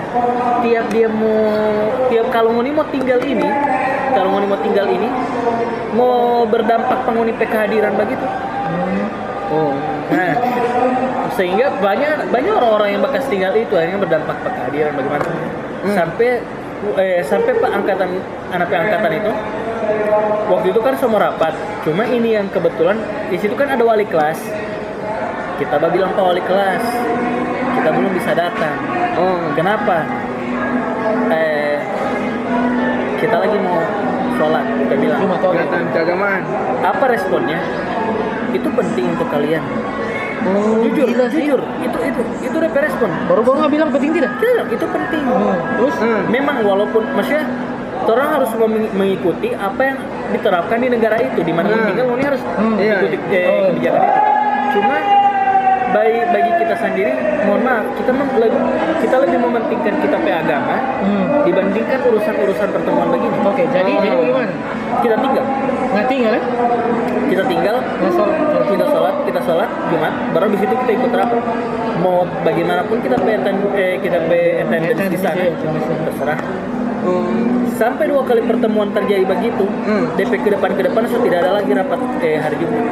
tiap dia mau tiap kalau ngoni mau tinggal ini kalau ngoni mau tinggal ini mau berdampak penguni kehadiran begitu. Oh nah. Sehingga banyak banyak orang-orang yang bekas tinggal itu akhirnya berdampak kehadiran bagaimana. Sampai eh, sampai pak angkatan anak angkatan itu waktu itu kan semua rapat. Cuma ini yang kebetulan di situ kan ada wali kelas kita bah bilang pak wali kelas. Kita belum bisa datang. Oh. Kenapa? Eh kita lagi mau sholat kita bilang. Kelihatan keagamaan apa responnya? Itu penting untuk kalian. Oh, jujur gila sih. jujur. Itu itu itu DP respon baru-baru nggak bilang penting tidak? Tidak, itu penting. Hmm. terus? Hmm. memang walaupun maksudnya orang harus meng- mengikuti apa yang diterapkan di negara itu di mana Hmm. tinggal ini harus Hmm. Iya, ikuti eh, Oh. kebijakan itu. Cuma bagi bagi kita sendiri mohon maaf kita lebih, kita lebih mementingkan kita pe agama Hmm. dibandingkan urusan-urusan pertemuan begini. Oke jadi jadi bagaimana kita tinggal. Nggak tinggal ya? Kita tinggal. Nggak sholat. Kita sholat kita sholat jumat. Baru di situ kita ikut rapat. Mau bagaimanapun kita pe eh, kita pe attendance di sana. iya. terserah. oh sampai dua kali pertemuan terjadi begitu Hmm. DP ke depan ke depan sudah tidak ada lagi rapat eh, hari Jumat.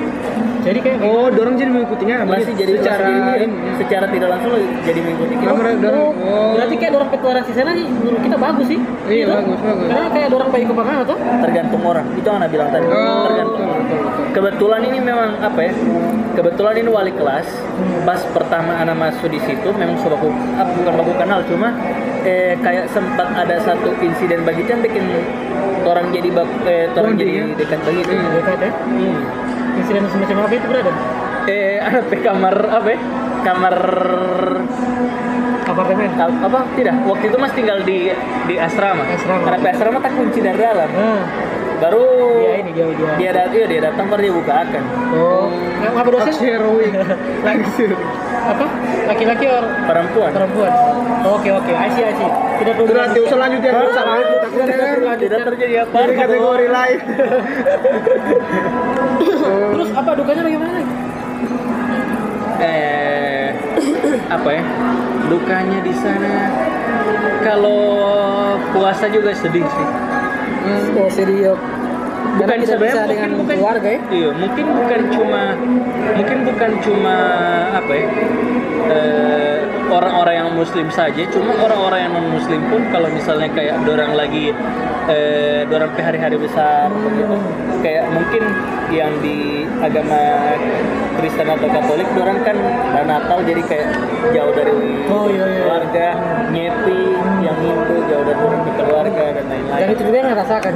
Jadi kayak oh dorong jadi mengikutinya masih jadi secara masih jadi, ini secara tidak langsung jadi mengikuti kita. Dorong. Oh. Berarti kayak dorong toleransi sana sih menurut kita bagus sih. Iya, Gitu. bagus, bagus. karena kayak dorong bayi kepangan atau? Tergantung orang. Itu yang bilang tadi. Oh, tergantung. betul, betul, betul. kebetulan ini memang apa ya kebetulan ini wali kelas pas pertama anak masuk di situ memang sudah aku ah, bukan aku kenal cuma eh, kayak sempat ada satu insiden begitu yang bikin orang jadi bak, eh, orang jadi ya? dekat begitu Iya. dekat ya Hmm. insiden semacam apa itu berada eh (laughs) ada pe kamar apa ya? kamar apartemen apa tidak waktu itu mas tinggal di di asrama Asrama. karena asrama tak kunci dari dalam nah baru dia ini dia dia. dia datang iya, dia datang baru dia buka akan. Oh. Nggak apa dosen? Aksi heroik (laughs) langsung. Apa? Laki-laki or perempuan. Perempuan. Oke oke. I see I see. Tidak perlu berarti selanjutnya Ah, salah tidak perlu lanjut. tidak terjadi apa? Dari kategori lain. (laughs) Terus apa dukanya bagaimana eh apa ya? Dukanya di sana kalau puasa juga sedih sih oh serius bukan bisa mungkin dengan bukan keluarga ya? iya mungkin bukan cuma mungkin bukan cuma apa ya eh, orang-orang yang muslim saja cuma orang-orang yang non muslim pun kalau misalnya kayak dorang lagi eh, dorang ke hari-hari besar begitu kayak mungkin yang di agama Kristen atau Katolik dorang kan Natal jadi kayak jauh dari Oh, iya, iya. keluarga nyepi yang Hindu jauh dari keluarga dan lain-lain Dan itu juga yang ngerasakan.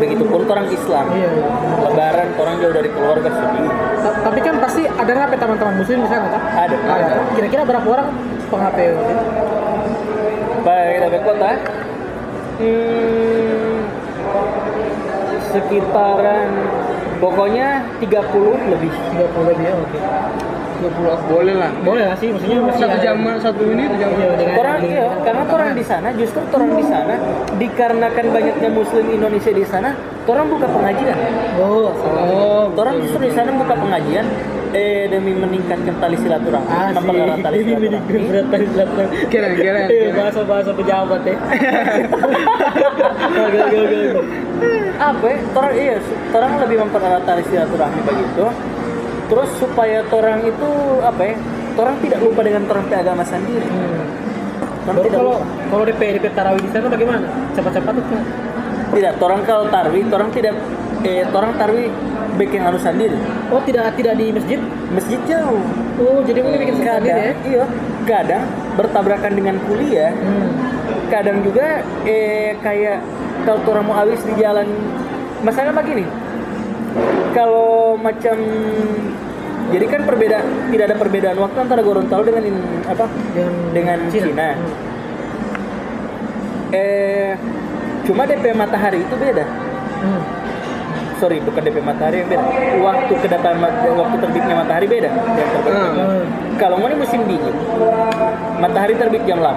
Begitupun orang Islam. Iya. Lebaran orang jauh dari keluarga sedih. Ta- Tapi kan pasti ada nggak teman-teman muslim di sana kan? Ada. Ada. Kira-kira berapa orang penghapil? Baik, tapi kota. Hmm, sekitaran pokoknya 30 lebih. 30 lebih ya, oke. 20 boleh lah. Boleh lah sih, maksudnya masih Satu ada- jam satu ini satu jam. Iya, Orang iya, karena orang di sana justru orang di sana dikarenakan banyaknya muslim Indonesia di sana, orang buka pengajian. Oh, salah. Oh, Orang justru di sana buka pengajian eh demi meningkatkan tali silaturahmi, Asik. mempererat tali silaturahmi. tali silaturahmi. Keren, keren. Eh, bahasa-bahasa pejabat ya. Oke, oke. oke. apa ya? Torang iya, torang lebih mempererat tali silaturahmi begitu. Terus supaya torang itu apa ya? Torang tidak lupa dengan torang pe agama sendiri. Hmm. Torang Baru tidak kalau lupa. kalau DP DP tarawih di sana bagaimana? Cepat-cepat tuh? Tidak, torang kalau tarwi, torang tidak eh torang tarwi bikin anu sendiri. Oh tidak tidak di masjid? Masjid jauh. Oh jadi mungkin bikin sendiri Kadang, ya? iya, kadang bertabrakan dengan kuliah. Hmm. Kadang juga eh kayak kalau orang mau awis di jalan. Masalahnya begini. Kalau macam jadi kan perbeda tidak ada perbedaan waktu antara Gorontalo dengan in- apa Dengan dengan Cina. Hmm. Eh cuma DP matahari itu beda. Hmm. Sorry, bukan DP matahari yang beda. Waktu kedatangan waktu terbitnya matahari beda. Yang terbit. Hmm. Kalau mau ini musim dingin, matahari terbit jam 8,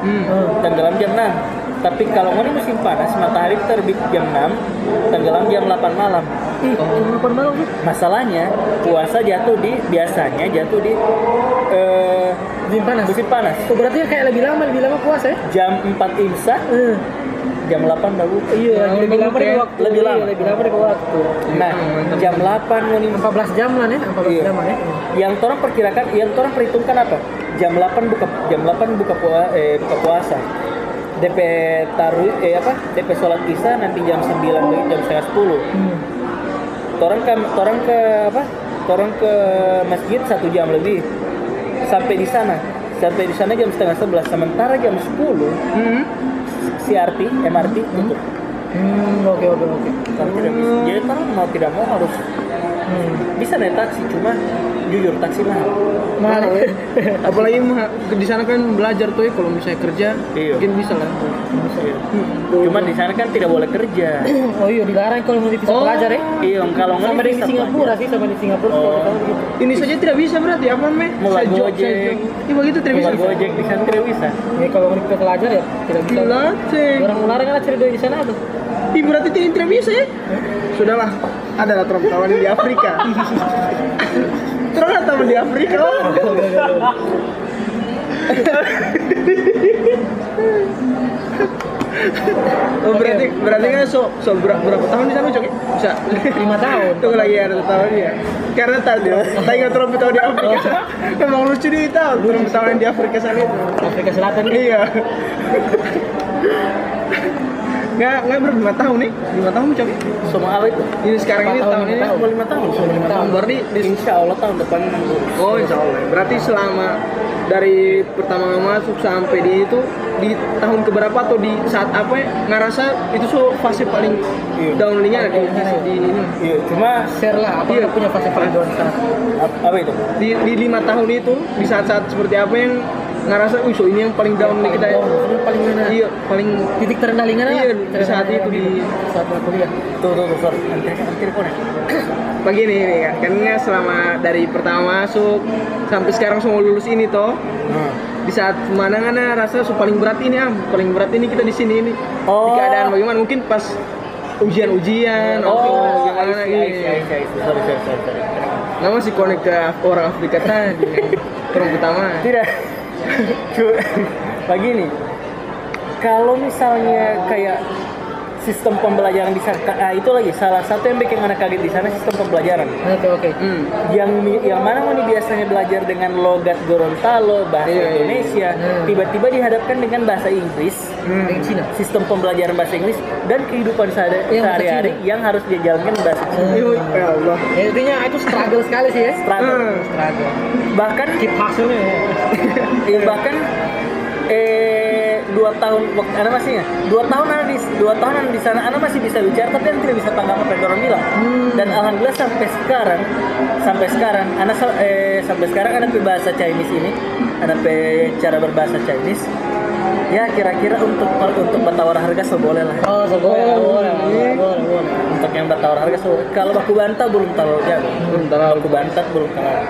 Hmm. Tenggelam jam 6. Tapi kalau mau ini musim panas, matahari terbit jam 6, tenggelam jam 8 malam. Ih, jam 8 malam. Masalahnya puasa jatuh di biasanya jatuh di eh, Musim panas. musim panas. Oh, berarti kayak lebih lama lebih lama puasa ya? Jam 4 imsak, Hmm. Jam 8 baru. Iya, Ya, lebih lama dari ya. waktu. Lebih lama. Iya, lebih lama dari waktu. Nah, jam 8 mau ini 14 jam lah ya, 14 Iya. jam lah ya. yang orang perkirakan yang orang perhitungkan apa jam 8 buka jam 8 buka pua, eh, buka puasa DP taruh eh apa DP sholat isya nanti jam 9 dari jam setengah 10 Hmm. orang ke orang ke apa orang ke masjid satu jam lebih sampai di sana sampai di sana jam setengah 11 sementara jam 10 Hmm. CRT MRT tutup Hmm, oke oke oke. Jadi orang mau tidak mau harus Hmm. bisa naik taksi cuma jujur taksi mahal Mahal (laughs) ya. Apalagi mah di sana kan belajar tuh ya kalau misalnya kerja Iya. mungkin bisa lah. Iya. Cuma di sana kan tidak boleh kerja. (clears throat) Oh iya dilarang kalau mau bisa Oh. belajar ya. Iya, kalau nggak Sama di bisa Singapura belajar. sih, sama di Singapura Oh. begitu. Ini saja tidak bisa berarti apa meh? Saya jok, Gojek. Iya begitu tidak bisa. Gojek di sana tidak bisa. Ya kalau mau kita belajar ya tidak bisa. Dilatih. Orang melarang kan cari duit di sana apa? Ih berarti tidak tidak bisa ya? Sudahlah, ada lah teman kawan di Afrika. Ada teman di Afrika. Oh berarti berarti kan so, so berapa, berapa tahun di sana cok? Bisa Lima tahun. Tunggu lagi ada satu tahun ya. Karena tadi tadi nggak terlalu tahun di Afrika. Memang lucu di tahu terlalu tahun di Afrika sana itu. Afrika Selatan. Iya. Nggak nggak berapa lima tahun nih? Lima tahun. Semua apa itu? Ini sekarang ini tahun, ini. Cuma lima tahun. Sudah lima tahun. berarti di Insya Allah tahun depan Oh insya Allah. Berarti selama dari pertama masuk sampai di itu di tahun keberapa atau di saat apa ya ngerasa itu so fase paling Iya. downnya di, di, di, ini Iya, cuma Share lah, apa Iya. punya fase paling down sekarang? ap- apa itu? di, di lima tahun itu di saat-saat seperti apa yang ngerasa uh so ini yang paling down nih kita ya. Down, paling mana? Iya paling Titik terendah lingkungan Iya, di saat itu di- saat kuliah. Tuh, tuh, tuh, sorry. Nanti, nanti teleponnya. begini nih kan karena selama dari pertama masuk sampai sekarang semua lulus ini toh Hmm. di saat mana kan rasa so paling berat ini am paling berat ini kita di sini ini Oh. di keadaan bagaimana mungkin pas ujian-ujian Oh, gimana I see, I see, I gitu see, I see. Sorry, sorry, sorry, nah masih connect ke orang Afrika tadi (laughs) pertama Tidak. Cu- Begini. Kalau misalnya kayak sistem pembelajaran di sana, ah, itu lagi salah satu yang bikin anak kaget di sana sistem pembelajaran. Oke oke. hmm. yang yang mana mau biasanya belajar dengan logat Gorontalo, bahasa Iya, iya. Indonesia, Hmm. tiba-tiba dihadapkan dengan bahasa Inggris, Hmm. Dengan Cina. sistem pembelajaran bahasa Inggris dan kehidupan Iya, sehari-hari Cina. yang harus dijalankan bahasa Cina. Iya, ya Allah Ya, intinya itu struggle sekali sih ya. Struggle. Hmm. Struggle. Bahkan Keep hustle-nya ya. eh, (laughs) bahkan eh dua tahun waktu ada masihnya dua tahun ada di dua tahunan di sana anak masih bisa bicara tapi anak tidak bisa tangkap apa yang orang bilang dan alhamdulillah sampai sekarang sampai sekarang anak eh, sampai sekarang anak bahasa Chinese ini anak cara berbahasa Chinese ya kira-kira untuk untuk bertawar harga so boleh lah Oh, so boleh, boleh, boleh, boleh, boleh. untuk yang bertawar harga so kalau baku bantah belum terlalu jago Belum terlalu. baku bantah belum terlalu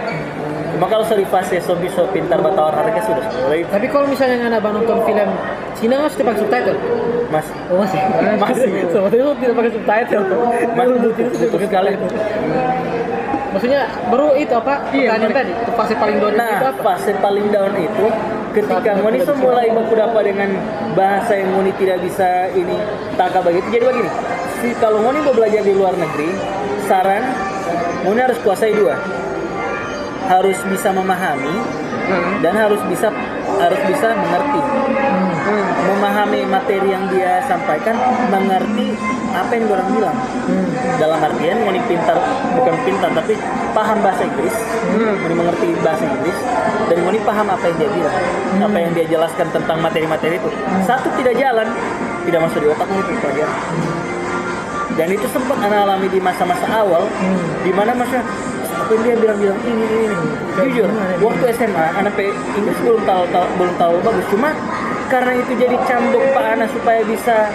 cuma kalau so di fase so bisa pintar bertawar harga sudah boleh Tapi kalau misalnya anak abang nonton film Cina harus pakai subtitle. mas Oh masih. Masih. (laughs) Sebetulnya itu tidak pakai subtitle. Mas, butuh sekali. Maksudnya baru itu apa? Iya, tadi, itu fase paling down itu Nah, apa? fase paling down itu ketika Moni mulai baku dapat dengan bahasa yang Moni tidak bisa ini tangkap begitu. Jadi begini, si kalau Moni mau belajar di luar negeri, saran Moni harus kuasai dua. Harus bisa memahami dan harus bisa harus bisa mengerti. Memahami materi yang dia sampaikan, mengerti apa yang orang bilang. Dalam artian Moni pintar bukan pintar tapi paham bahasa Inggris, Moni mengerti bahasa Inggris dan Moni paham apa yang dia bilang, apa yang dia jelaskan tentang materi-materi itu. Satu tidak jalan, tidak masuk di otak itu pelajaran. Dan itu sempat anak alami di masa-masa awal, di mana masa apa dia bilang-bilang ini ini ini. Jujur, waktu SMA anak Inggris belum tahu, tahu belum tahu bagus, cuma karena itu jadi cambuk Pak Ana supaya bisa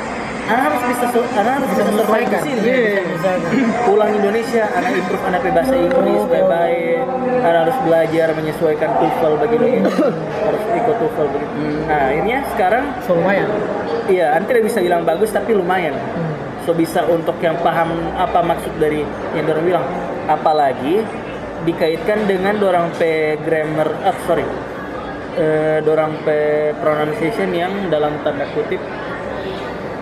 anak harus bisa anak harus bisa. Bisa, bisa. Pulang Indonesia, anak improve anak pe bahasa Inggris supaya baik. Anak harus belajar menyesuaikan TOEFL begini, harus ikut TOEFL begitu. Nah akhirnya sekarang So lumayan. Iya, Anda tidak bisa bilang bagus tapi lumayan. So bisa untuk yang paham apa maksud dari yang orang bilang. Apalagi dikaitkan dengan dorang pe grammar, ah, sorry, eh, dorang pe pronunciation yang dalam tanda kutip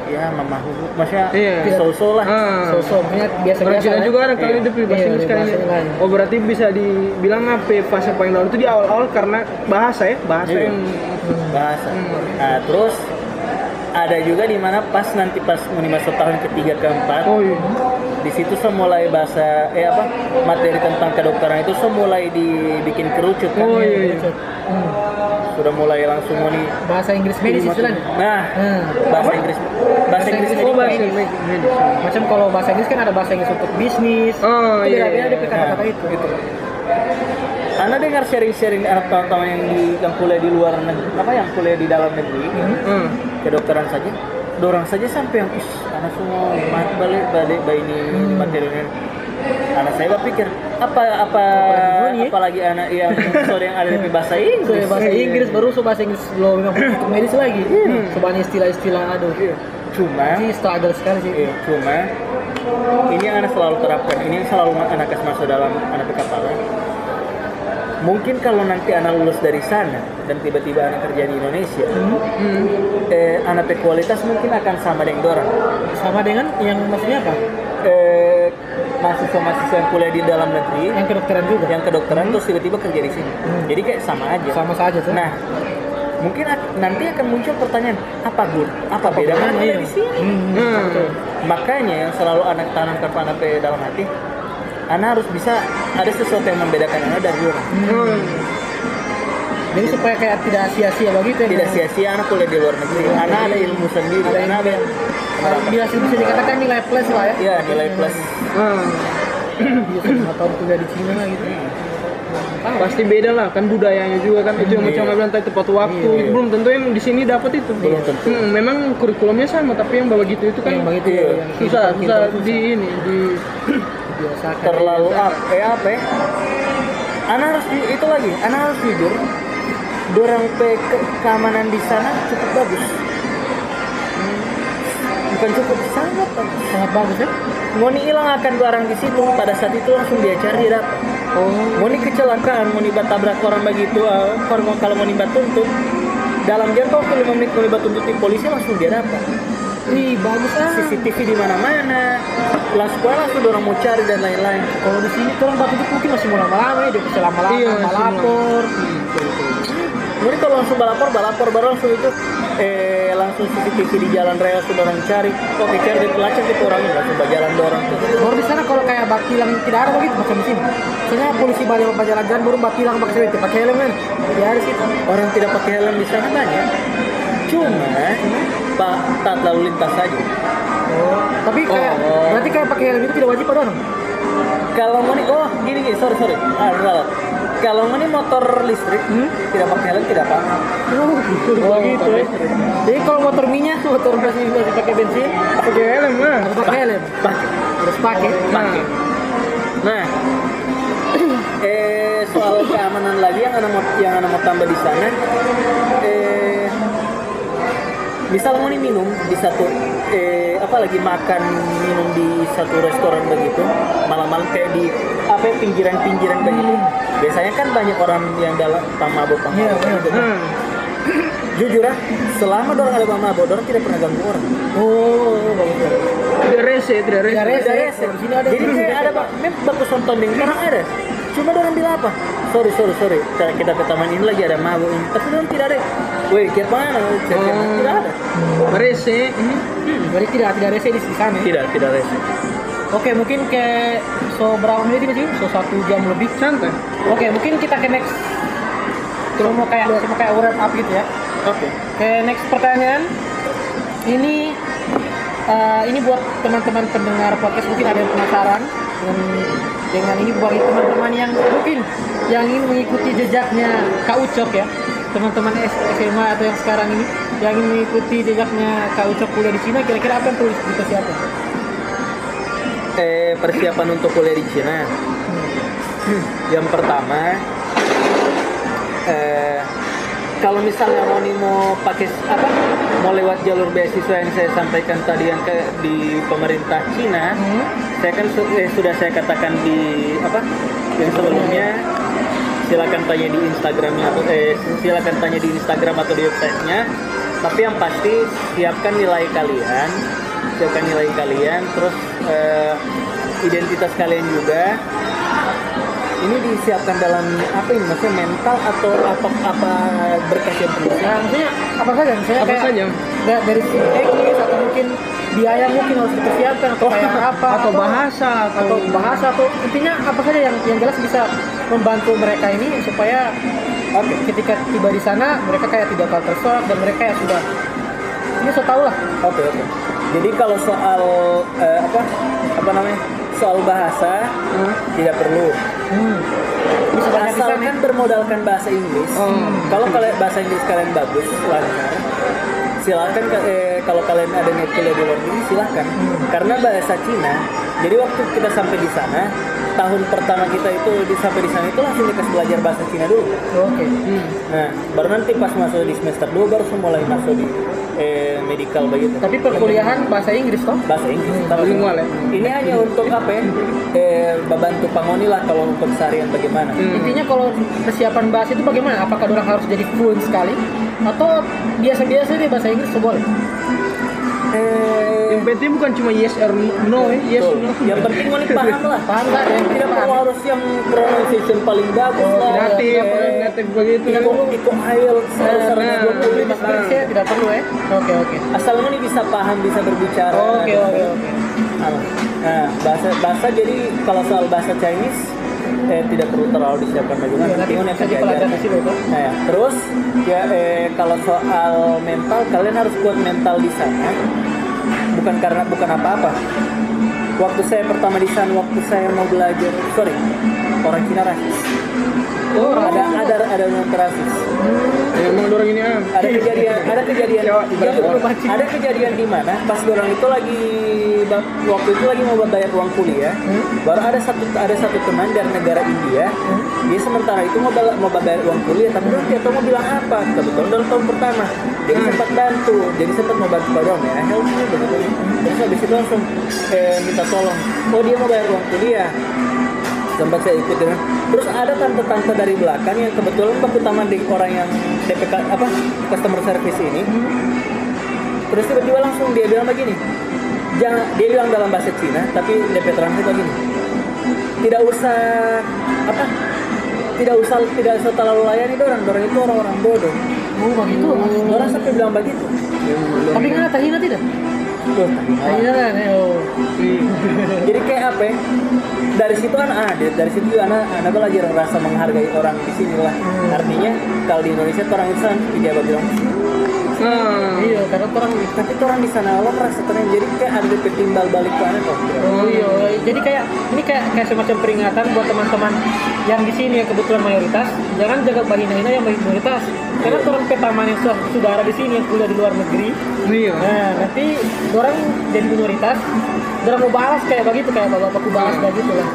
ya mamahu, maksudnya Iya. so-so lah. Ah. So so punya biasa Orang biasa. Cina juga ada kali Iya. itu bahasa Iya, Inggris di lain. Oh berarti bisa dibilang apa fase paling down itu di awal-awal karena bahasa ya, bahasa Iya. yang bahasa. Nah, terus ada juga di mana pas nanti pas masuk tahun ketiga keempat, oh iya. di situ saya mulai bahasa eh apa materi tentang kedokteran itu saya mulai dibikin kerucut kan. Oh iya. iya. Hmm. Sudah mulai langsung nih. Bahasa Inggris medis istilahnya. Nah, Hmm. bahasa Inggris bahasa Inggris Inggris Oh bahasa medis. medis. Macam kalau bahasa Inggris kan ada bahasa Inggris untuk bisnis. Oh, Itu iya, iya. dia kata-kata itu. Itu. Anda dengar sharing-sharing anak teman-teman yang di yang kuliah di luar negeri, apa yang kuliah di dalam negeri, Hmm. Kedokteran saja, dorang saja sampai yang is, anak semua mat balik balik bayi ini Hmm. materialnya. Anak saya berpikir apa apa Apalagi ya? anak yang sore yang ada di (laughs) bahasa So, Inggris. ya, bahasa Inggris baru so bahasa Inggris belum untuk medis lagi. So banyak istilah-istilah aduh. Cuma Ini struggle sekali sih. Iya, cuma ini yang anak selalu terapkan, ini yang selalu anak kasih masuk dalam anak ke kepala. Mungkin kalau nanti anak lulus dari sana dan tiba-tiba anak kerja di Indonesia, Hmm. eh, anak kualitas mungkin akan sama dengan orang. Sama dengan yang maksudnya apa? Eh, mahasiswa-mahasiswa yang kuliah di dalam negeri, Yang kedokteran juga. yang kedokteran terus tiba-tiba kerja di sini. Jadi kayak sama aja. sama saja tuh. Nah, mungkin nanti akan muncul pertanyaan, apa gun? Apa beda bedanya, dengan iya. di sini? Hmm, Hmm. betul. Makanya yang selalu anak tanamkan pada anak pe dalam hati, anak harus bisa ada sesuatu yang membedakan anak dari orang. Hmm. Jadi supaya kayak tidak sia-sia begitu ya. Tidak sia-sia anak kuliah di luar negeri. Anak ada ilmu sendiri. Ada Anak ada yang Bila bisa dikatakan nilai plus lah ya. ya nilai plus. Hmm. Selama tahun kuliah di Cina lah gitu. Tahu. Pasti beda lah kan budayanya juga kan itu yang Iya. macam bilang tadi tepat waktu Iya. itu belum tentu yang di sini dapat itu Belum tentu. Hmm, memang kurikulumnya sama tapi yang bawa gitu itu kan Yang begitu Iya. yang susah susah di ini di biasakan. Terlalu up, eh apa ya? Anak harus itu lagi, anak harus jujur. Dorang pe ke- keamanan di sana cukup bagus. Bukan cukup, sangat bagus. sangat bagus ya. Moni hilang akan barang di situ pada saat itu langsung dia cari dapat. Oh. Moni kecelakaan, Moni tabrak orang begitu, uh, kalau Moni tuntut dalam jangka waktu 5 menit Moni tuntut di polisi langsung dia dapat. Wih, bagus ah. CCTV di mana-mana, langsung langsung orang mau cari dan lain-lain. Kalau di sini tuh orang batu itu mungkin masih mau lama-lama ya, dia bisa lama-lama, Iya, melapor. Moni kalau langsung balapor, balapor baru langsung itu eh langsung CCTV di jalan raya sudah orang cari. Oke cari di pelacak itu orangnya langsung berjalan dorong. Baru di sana kalau kayak bak tilang tidak ada begitu macam di sini. Misalnya polisi balik jalan-jalan baru bak tilang pakai sewet, pakai helm kan. Sih. Orang tidak pakai helm di sana banyak. Cuma pak taat lalu lintas saja Oh, tapi kayak Oh. berarti kayak pakai helm itu tidak wajib pada orang. kalau mau nih oh gini gini sorry sorry ah, salah. kalau mau nih motor listrik Hmm? tidak pakai helm tidak apa Oh, gitu, Oh, gitu ya. Jadi kalau motor minyak, motor masih masih pakai bensin, pakai helm lah harus pakai helm. pakai Harus pakai. pakai nah eh soal keamanan lagi yang anak mau yang anak mau tambah di sana eh misal mau nih minum di satu eh apa lagi makan minum di satu restoran begitu malam-malam kayak di apa pinggiran-pinggiran begitu biasanya kan banyak orang yang dalam mabok Iya, iya. gitu. Hmm. jujur ya selama orang ada mabok orang tidak pernah ganggu orang Oh, bagus tidak rese tidak rese Tidak rese. Tidak rese. Di sini ada Jadi kayak rese. ada pak, mem bagus nonton yang orang ada. Cuma orang bilang apa? Sorry sorry sorry, kita, kita ke taman ini lagi ada mabuk ini. Tapi orang tidak ada. Woi, kiat mana? Kiat Oh. mana? Tidak ada. rese ini Berarti tidak tidak rese di di sana. ya? Tidak tidak ada. Oke, mungkin kayak so berapa menit ini sih? So satu jam lebih. santai Oke, mungkin kita ke next. Cuma mau kayak cuma kayak wrap up gitu ya. Oke. Oke, next pertanyaan. Ini eh, ini buat teman-teman pendengar podcast mungkin ada yang penasaran dengan dengan ini bagi teman-teman yang mungkin yang ingin mengikuti jejaknya Kak Ucok ya. Teman-teman SMA atau yang sekarang ini yang ingin mengikuti jejaknya Kak Ucok kuliah di Cina kira-kira apa yang perlu dipersiapkan? Eh persiapan untuk kuliah di Cina. Yang pertama, eh kalau misalnya mau nih mau pakai apa mau lewat jalur beasiswa yang saya sampaikan tadi yang ke di pemerintah Cina Hmm. Saya kan eh, sudah saya katakan di apa yang sebelumnya silakan tanya di Instagramnya atau eh, silakan tanya di Instagram atau di websitenya. Tapi yang pasti siapkan nilai kalian siapkan nilai kalian terus eh, identitas kalian juga ini disiapkan dalam apa ini maksudnya mental atau apa apa berkas yang perlu Nah, maksudnya apa saja? Misalnya Apa kayak saja? da- dari segi teknis atau mungkin biaya mungkin harus dipersiapkan atau kayak apa atau bahasa atau atau bahasa atau intinya apa saja yang yang jelas bisa membantu mereka ini supaya Oke. ketika tiba di sana mereka kayak tidak bakal tersesat dan mereka ya sudah ini so tau lah Oke oke. Jadi kalau soal eh, apa apa namanya soal bahasa tidak perlu. hmm. Asalkan bermodalkan bahasa Inggris. Oh. Kalau kalian bahasa Inggris kalian bagus, lancar. Silakan eh, kalau kalian ada niat kuliah di luar negeri silahkan. Karena bahasa Cina. Jadi waktu kita sampai di sana, tahun pertama kita itu di sampai di sana itu langsung dikasih belajar bahasa Cina dulu. oke Nah, baru nanti pas masuk di semester 2 baru mulai masuk di eh, medical begitu. tapi perkuliahan bahasa Inggris toh? Bahasa Inggris. Tapi bilingual ya? ini hanya untuk apa ya? Eh, membantu pangoni lah kalau untuk seharian bagaimana? Hmm. intinya kalau persiapan bahasa itu bagaimana? Apakah orang harus jadi fluent sekali? Atau biasa-biasa deh bahasa Inggris boleh eh, yang penting bukan cuma yes or no ya yes or no. Yang penting mau paham lah. Paham nggak ya. tidak perlu harus yang pronunciation paling bagus Oh, lah kreatif Eh, kreatif begitu. Kan Iko IELTS Nah, dasarnya nah, 25 Inggris ya. Tidak perlu ya oke oke. Asal mau bisa paham bisa berbicara oke oke oke. Nah bahasa bahasa jadi kalau soal bahasa Chinese eh, tidak perlu terlalu disiapkan bagaimana Iya, nanti di situ tuh. Nah, ya. terus ya eh, kalau soal mental kalian harus kuat mental di sana. Bukan karena bukan apa-apa. Waktu saya pertama di sana, waktu saya mau belajar, sorry, orang Cina rasis. Oh, ada rasis. ada ada yang rasis. Ya, emang orang ini ah. Ada kejadian, ada kejadian, Jawa, Iya, ibarat ada kejadian di mana pas orang itu lagi waktu itu lagi mau bayar uang kuliah, baru ada satu ada satu teman dari negara India, dia sementara itu mau bala- mau bayar uang kuliah, tapi dia tidak tahu mau bilang apa, kebetulan dalam tahun pertama, jadi sempat bantu, jadi sempat mau bantu orang ya, help me begitu, terus habis itu langsung eh, minta tolong, oh dia mau bayar uang kuliah, sempat saya ikut dengan terus ada tante-tante dari belakang yang kebetulan baku taman di orang yang DPK apa customer service ini. Terus tiba-tiba langsung dia bilang begini. Jangan dia bilang dalam bahasa Cina tapi DP translate begini. Tidak usah apa tidak usah tidak usah terlalu layani orang orang itu orang-orang bodoh. Oh begitu orang sampai bilang begitu. Tapi nggak tahina tidak Tahina kan eh, oh jadi kayak apa ya? dari situ kan ah dari, situ anak anak belajar rasa menghargai orang di sini lah. Artinya kalau di Indonesia orang Islam dia bilang Ah. iya karena orang Tapi orang di sana lo merasa tenang jadi kayak ada DP timbal balik ke kok. Oh iya, jadi kayak ini kayak kayak semacam peringatan buat teman-teman yang di sini yang kebetulan mayoritas, jangan jaga bahina-hina yang mayoritas. Karena orang petaman yang sudah, sudah ada di sini yang kuliah di luar negeri, Iya. nah nanti orang jadi minoritas, orang mau balas kayak begitu kayak bapak-bapakku balas kayak gitu lah.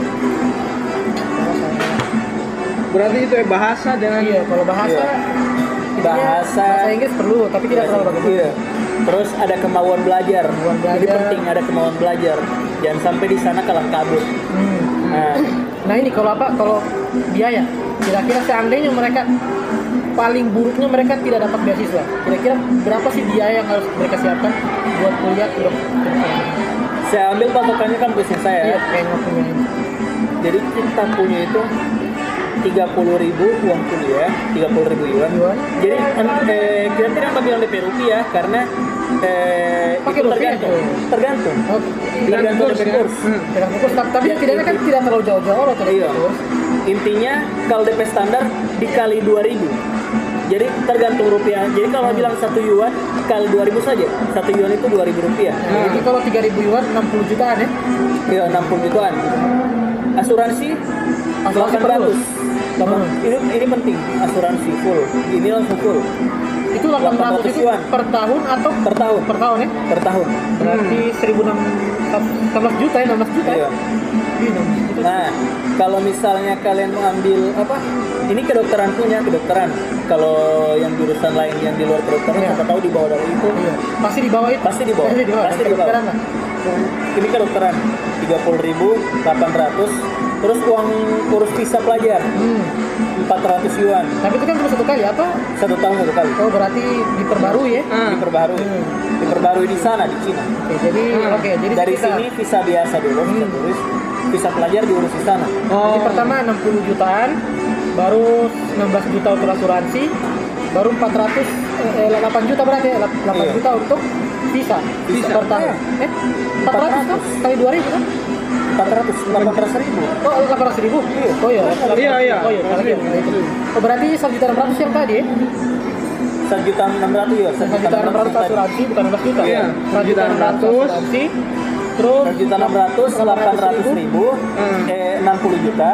Berarti itu ya bahasa dengan Iya, kalau bahasa Iya. Bahasa. bahasa Inggris perlu, tapi tidak terlalu bagus. Iya. Terus ada kemauan belajar. Kemauan Jadi belajar. penting ada kemauan belajar. Jangan sampai di sana kalah kabut. Hmm. Nah, Nah ini kalau apa? Kalau biaya, kira-kira seandainya mereka paling buruknya mereka tidak dapat beasiswa, kira-kira berapa sih biaya yang harus mereka siapkan buat kuliah ke kedokteran? saya ambil patokannya kampusnya saya. Iya, nggak punya ini. Jadi kita punya itu 30.000 ribu uang kuliah, 30.000 ribu yuan. Yuan. Jadi eh, kita tidak ambil DP rupiah karena eh, Pakai itu rupiah, tergantung, tergantung, Oh, tergantung kurs, DP ya. kurs. Hmm. fokus, tapi tapi setidaknya kan tidak terlalu jauh-jauh loh terus. Iya. Intinya kalau DP standar dikali 2000. Jadi tergantung rupiah. Jadi kalau bilang satu yuan kali 2000 saja. Satu yuan itu 2000 rupiah. Nah, Jadi kalau 3000 yuan 60 jutaan ya. Iya 60 jutaan. Asuransi Asuransi perlu. 800. Delapan- Hmm. Ini ini penting asuransi full. Ini langsung full Itu 800 itu 800 yuan. per tahun atau per tahun. per tahun ya? Per tahun. Berarti 1600 juta ya, 16 juta ya. Iya. 16 juta. Nah, kalau misalnya kalian mau ambil apa? Ini kedokteran punya kedokteran. Kalau yang jurusan lain yang di luar kedokteran, Iya. siapa tahu di bawah dari itu. Iya. Pasti di bawah itu. Pasti di bawah. Pasti di bawah. Pasti di bawah. Kedokteran lah. Ini kedokteran 30.800 terus uang urus visa pelajar Hmm. 400 yuan Tapi itu kan cuma satu kali atau? satu tahun satu kali Oh berarti diperbarui ya? Ah. diperbarui Hmm. diperbarui di sana di Cina Oke jadi Hmm. oke jadi dari kita, sini visa biasa dulu visa Hmm. turis visa pelajar diurus di sana Oh. Jadi pertama 60 jutaan, baru 16 juta untuk asuransi, baru 400 eh, 8 juta berarti ya? 8 Iya. juta untuk visa, Visa. per tahun. Eh 400 kan? Kali 2000 kan? 400 800 ribu Oh 800 ribu? Iya. Oh iya. Iya, iya. Oh iya. kalau gitu. Oh berarti 1 juta 600 yang tadi ya? 1 juta 600 ya 1 juta 600 asuransi bukan 16 juta Iya, ya? 1 juta 600. asuransi terus 1 juta 600 800 ribu eh 60 juta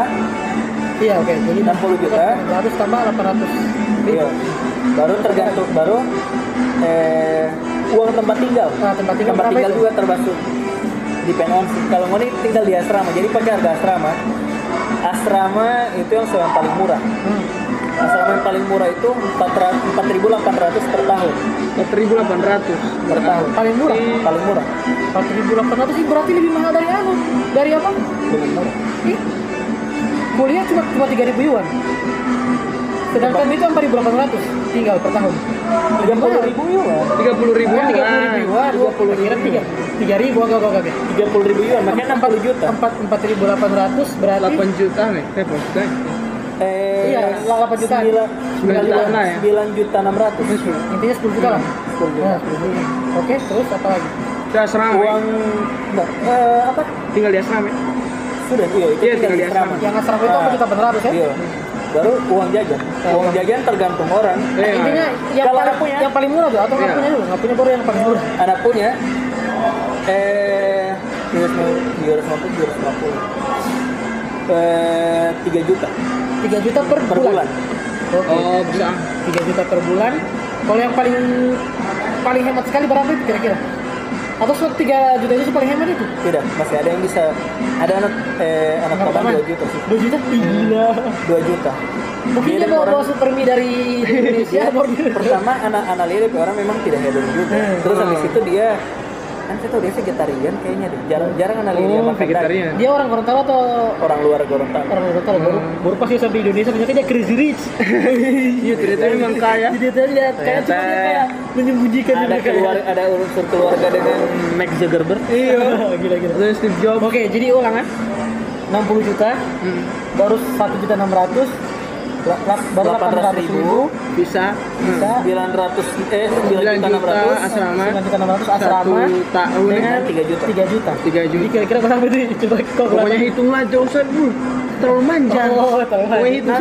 Iya oke, jadi 60 juta. 600 tambah 800 iya baru tergantung baru eh uang tempat tinggal Nah, tempat tinggal tempat tinggal itu? juga termasuk di on sih kalau mau tinggal di asrama jadi pakai harga asrama asrama itu yang yang paling murah Hmm. asrama yang paling murah itu 4.800 per tahun 4.800 per tahun Paling murah. paling murah 4.800 sih berarti lebih mahal dari anu. Dari apa? lebih murah Ih, kuliah cuma cuma 3.000 yuan. Sedangkan itu 4.800 tinggal per tahun. 30 ribu yuan 30 ribu Oh, 30 ribu yuan. 20 kira 3 3.000 agak agak agak. 30 ribu yuan makanya 60 juta 4 4.800 berarti 8 juta nih eh maksudnya eh Iya, 8 juta. 9, 9 juta lah ya. 9 juta 600 intinya 10 juta lah. 10 juta Nah, 10 juta. Oke, terus apa lagi? Udah asrama uang enggak, eh, apa tinggal di asrama ya? sudah iya Iya, tinggal di di asrama Yang asrama itu 4 juta 800 ya? iya baru uang jajan uang jajan tergantung orang Iya. Intinya yang Kalau paling, punya? yang paling murah tuh atau nggak Iya. punya dulu? Nggak punya baru yang paling murah. anak punya eh 250 250 eh 3 juta 3 juta per, per bulan Oke. Oh bisa 3 juta per bulan. Kalau yang paling paling hemat sekali berapa itu kira-kira? Atau suatu 3 juta itu paling hemat itu? tidak masih ada yang bisa ada anak eh anak pertama? 2 juta sih 2 juta? Gila. 2 juta Mungkin Dia bawa, orang- bawa super mie dari (laughs) Indonesia. dia pertama anak-anak lirik orang memang tidak hedon juga Hmm. terus habis itu dia kan saya tahu dia vegetarian kayaknya deh. Jarang jarang anak lirik Oh makan daging. vegetarian. Dia orang Gorontalo atau orang luar Gorontalo. Orang Gorontalo baru baru pas dia sampai Indonesia ternyata dia crazy rich. (laughs) Iya ternyata memang kaya. Jadi dia lihat kayak cuma dia menyembunyikan ada keluar ada unsur keluarga dengan Max Zuckerberg. Iya. (laughs) Gila gila. Terus Steve Jobs. Oke, jadi ulangan. 60 juta Hmm. baru 1 juta 600 la- la- baru 800 ribu Bisa bisa 900 eh 9 9 juta juta 600 asrama 9 juta 600 asrama Satu tahun dengan 3 juta 3 juta 3 jadi juta kira-kira berapa itu (laughs) coba Pokoknya kalkulasi hitunglah Joseph bu terlalu manja. Oh, terlalu manja.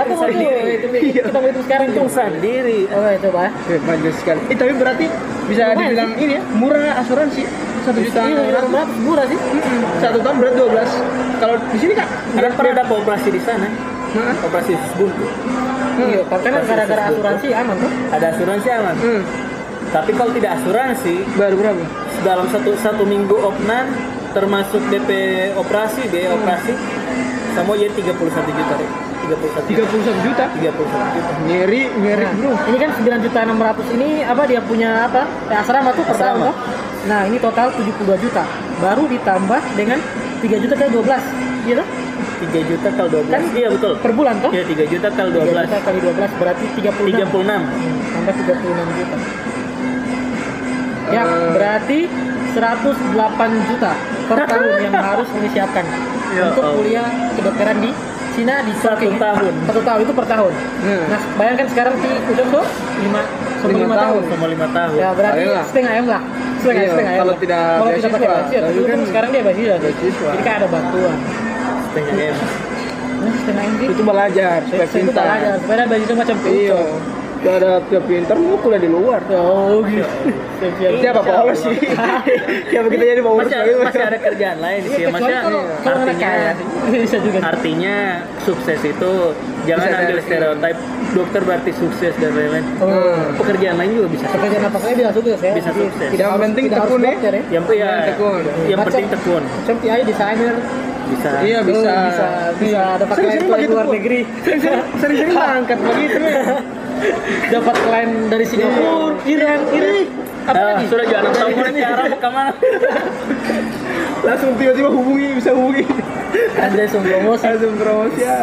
Atau sendiri. dulu, itu kita mau hitung sekarang Untung sendiri. Oh, coba. Eh, manja sekali. Eh, tapi berarti bisa dibilang ini ya, murah asuransi. Satu juta Iya, enam ratus. murah sih? Mm-mm. Satu tahun berat 12 Kalau di sini kak Karena pernah ada operasi di sana. Hah? Operasi buntu. Iya, karena gara-gara asuransi aman tuh. Ada asuransi aman. Hmm. Tapi kalau tidak asuransi, Baru berapa? dalam satu satu minggu opnan termasuk DP operasi biaya operasi sama ya 31 juta deh 31 juta 31 juta 31 juta Ngeri, ngeri Nah, bro ini kan 9 juta 600 ini apa dia punya apa? Ya, asrama tuh per Asrama. tahun. Nah, ini total 72 juta. Baru ditambah dengan 3 juta kali 12. Iya toh? 3 juta kali 12 Kan iya betul Per bulan toh? ya 3 juta kali 3 12 juta kali 12 berarti 36. 36 Hmm, tambah 36 juta. Ya, Eh. berarti 108 juta per (laughs) tahun yang harus disiapkan Ya untuk Allah. kuliah kedokteran di Cina di Satu tahun. Satu tahun itu per tahun. Hmm. Nah, bayangkan sekarang di Ujung tuh 5 sama Lima 5 tahun. sama 5 tahun Ya berarti Ayolah. setengah M lah. Setengah Iya, setengah M. kalau lah. tidak kalau tidak pakai beasiswa, beasiswa, tapi kan kan sekarang dia beasiswa. beasiswa. Jadi kan ada bantuan. Setengah M setengah M. Itu belajar, supaya pintar belajar, supaya beasiswa macam. Iya Kalau ada supaya pintar, mau kuliah di luar Oh gitu. Siap, siap. Apa polos sih (laughs) Ya begitu jadi polos masih ada, masih ada kerjaan lain sih Iya, maksudnya anak artinya bisa juga. artinya sukses itu jangan Bisa ambil stereotip dokter berarti sukses dan lain-lain Oh. pekerjaan lain juga bisa Pekerjaan apa saja bisa sukses ya. Bisa sukses. Tidak Yang penting tekun ya. ya. yang ya, tekun. yang penting tekun Macam PI desainer bisa. Iya bisa. Oh, bisa bisa dapat klien luar negeri. (laughs) Sering-sering angkat begitu (laughs) dapat klien dari Singapura, Iran, Iran. Apa Ah, lagi? sudah jangan tahu ini arah mau ke mana Langsung tiba-tiba hubungi, bisa hubungi. Andre promosi. Langsung promosi ya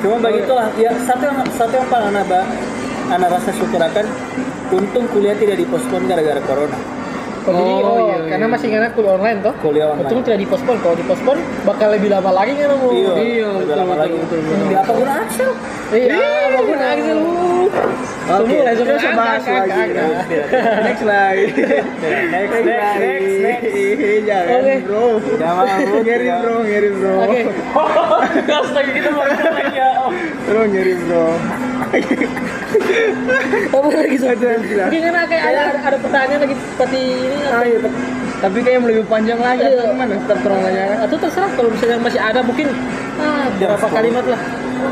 cuma begitulah ya satu yang satu yang paling anak anak rasa syukur akan untung kuliah tidak dipospon gara-gara corona Oh, jadi, Oh, oh, iya, karena iya. masih karena kuliah online toh. kuliah online Untung tidak dipospon. Kalau dipospon bakal lebih lama lagi kan mau. iya Iya, lebih betul, lama betul, lagi betul, betul. Di apa guna Axel Iya, bagus Axel. Oke, Semua kita bisa bahas lagi (laughs) Next lagi (laughs) next next next next Jangan Oke. bro Jangan, bro. (laughs) Ngeri bro, ngeri bro Oke. astaga kita mau ngomong ya Bro, ngeri bro Apa lagi gila. Mungkin karena kayak ada, ada, ada pertanyaan lagi seperti ini Ah, iya. Tapi kayaknya lebih panjang lagi Iya. atau gimana? Nanya kan? atau terserah kalau misalnya masih ada mungkin ah, berapa stop. kalimat lah.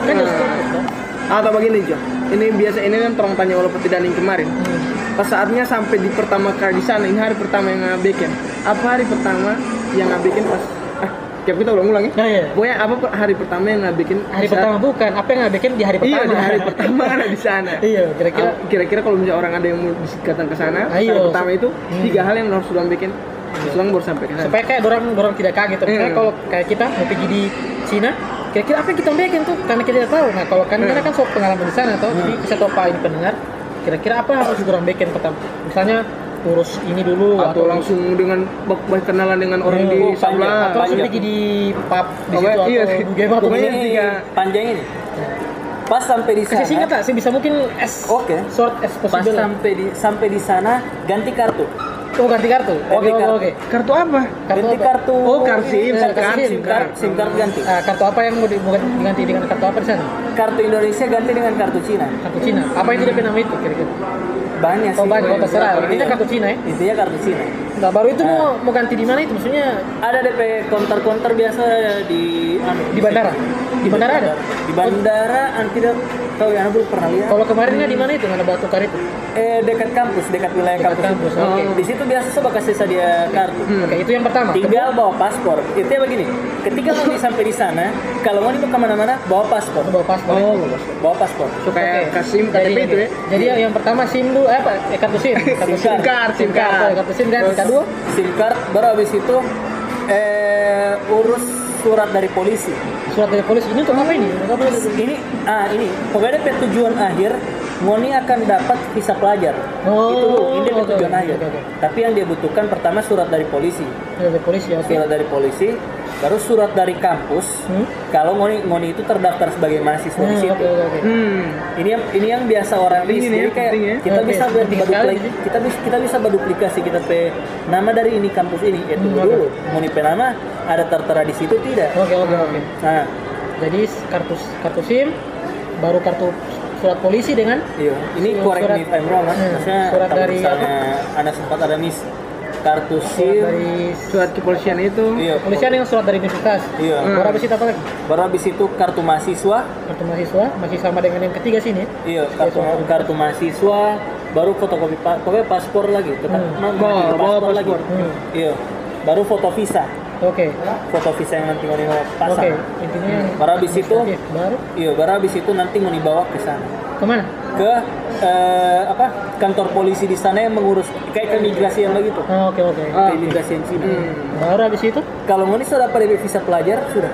Kan toh. Atau begini Jo, ini biasa ini kan terong tanya walaupun tidak yang kemarin. Hmm. Pas saatnya sampai di pertama kali di sana, ini hari pertama yang ngabikin. Apa hari pertama yang ngabikin pas ah, tiap kita ulang-ulang ya? Nah, iya. Pokoknya apa hari pertama yang ngabikin Hari di saat- pertama bukan, apa yang bikin di hari Iya, pertama. di hari pertama ada di sana. (laughs) iya, kira-kira Kira-kira kalau misalnya orang ada yang mau datang ke sana, hari pertama itu Hmm. tiga hal yang harus sudah bikin. Selang baru sampai ke sana. supaya kayak orang orang tidak kaget. Misalnya Iya. kalau kayak kita mau pergi di Cina, kira-kira apa yang kita bikin tuh? Karena kita tidak tahu. Nah, kalau kan Iya. karena kan sok pengalaman di sana, toh, jadi bisa ini pendengar. Kira-kira apa yang harus orang bikin pertama? Misalnya urus ini dulu atau langsung dengan bak- bak- kenalan dengan orang Iya, di oh, sebelah. panjang. atau langsung pergi di pub di situ iya. atau Pokoknya pokoknya tiga. panjang ini pas sampai di sana kasih singkat lah sih bisa mungkin as Oke. short as pas possible lah. sampai di sampai di sana ganti kartu oh ganti kartu oke Ganti oke kartu. oke Kartu apa? ganti apa? kartu Oh, kartu SIM, Eh, SIM kartu SIM. SIM sim card card. sim card ganti Ah, kartu apa yang mau di- mau diganti dengan kartu apa di sana kartu Indonesia ganti dengan kartu Cina kartu Cina apa itu dia nama itu kira-kira banyak oh sih. Banyak oh terserah intinya kartu Cina ya? Intinya kartu Cina. Nah baru itu mau mau ganti di mana itu? Maksudnya ada DP counter-counter biasa di anu, di bandara? di bandara ada? Di bandara an tidak tahu ya aku belum pernah lihat. Kalau kemarinnya di mana itu mana batu kar itu? Eh dekat kampus dekat wilayah Dekat kampus, kampus, oke. di situ biasa coba kasih sedia kartu. Oke itu yang pertama. Tinggal bawa paspor. Itu ya begini ketika mau (laughs) sampai di sana kalau mau dibawa ke mana-mana bawa paspor. Bawa paspor. Oh, bawa paspor. Kayak Oke. Kasim Jadi KTP itu ya. Jadi yang, yang pertama SIM dulu apa? Eh, kartu SIM. Kartu SIM card, SIM card. Kartu SIM kan. Kedua sim card baru habis itu eh urus surat dari polisi surat dari polisi. Ini untuk apa ini? Untuk apa ini? ini ah ini pokoknya tujuan akhir Ngoni akan dapat visa pelajar Oh, itu dulu ini oke, tujuan oke, akhir oke, oke. tapi yang dia butuhkan pertama surat dari polisi Surat dari polisi ya. Surat dari polisi baru surat dari kampus Hmm? kalau Ngoni Ngoni itu terdaftar sebagai mahasiswa di Hmm, situ Oke oke oke. Hmm. ini yang ini yang biasa orang list ini ya, kayak ya. kita Oke, bisa berduplikasi kita bisa kita bisa berduplikasi kita pe nama dari ini kampus ini ya Hmm, tunggu oke. dulu mau pe nama ada tertera di situ tidak Oke oke oke. nah Jadi kartu kartu SIM, baru kartu surat polisi dengan Iya, ini Surat- correct me if I'm wrong, kan? Hmm, Maksudnya surat kalau dari misalnya anak sempat ada miss kartu surat SIM, dari Surat kepolisian itu. iya, kepolisian yang surat dari universitas. Iya. Baru habis itu apa lagi? Baru habis itu kartu mahasiswa, Kartu mahasiswa masih sama dengan yang ketiga sini. iya, kartu kartu mahasiswa, baru fotokopi pa- pokoknya paspor lagi, tetap Hmm. mau Bawa- paspor, bawa lagi. paspor. Hmm. Iya. Baru foto visa, Oke. foto visa yang nanti mau dibawa pasang. Oke, intinya yang Baru habis itu, baru iya, baru habis itu nanti mau dibawa ke sana. ke mana? Ke eh, apa? Kantor polisi di sana yang mengurus kayak keimigrasian lagi tuh. Oh, Oke oke. Ah, Keimigrasian Cina. Baru habis itu? Kalau mau nih sudah dapat visa pelajar sudah.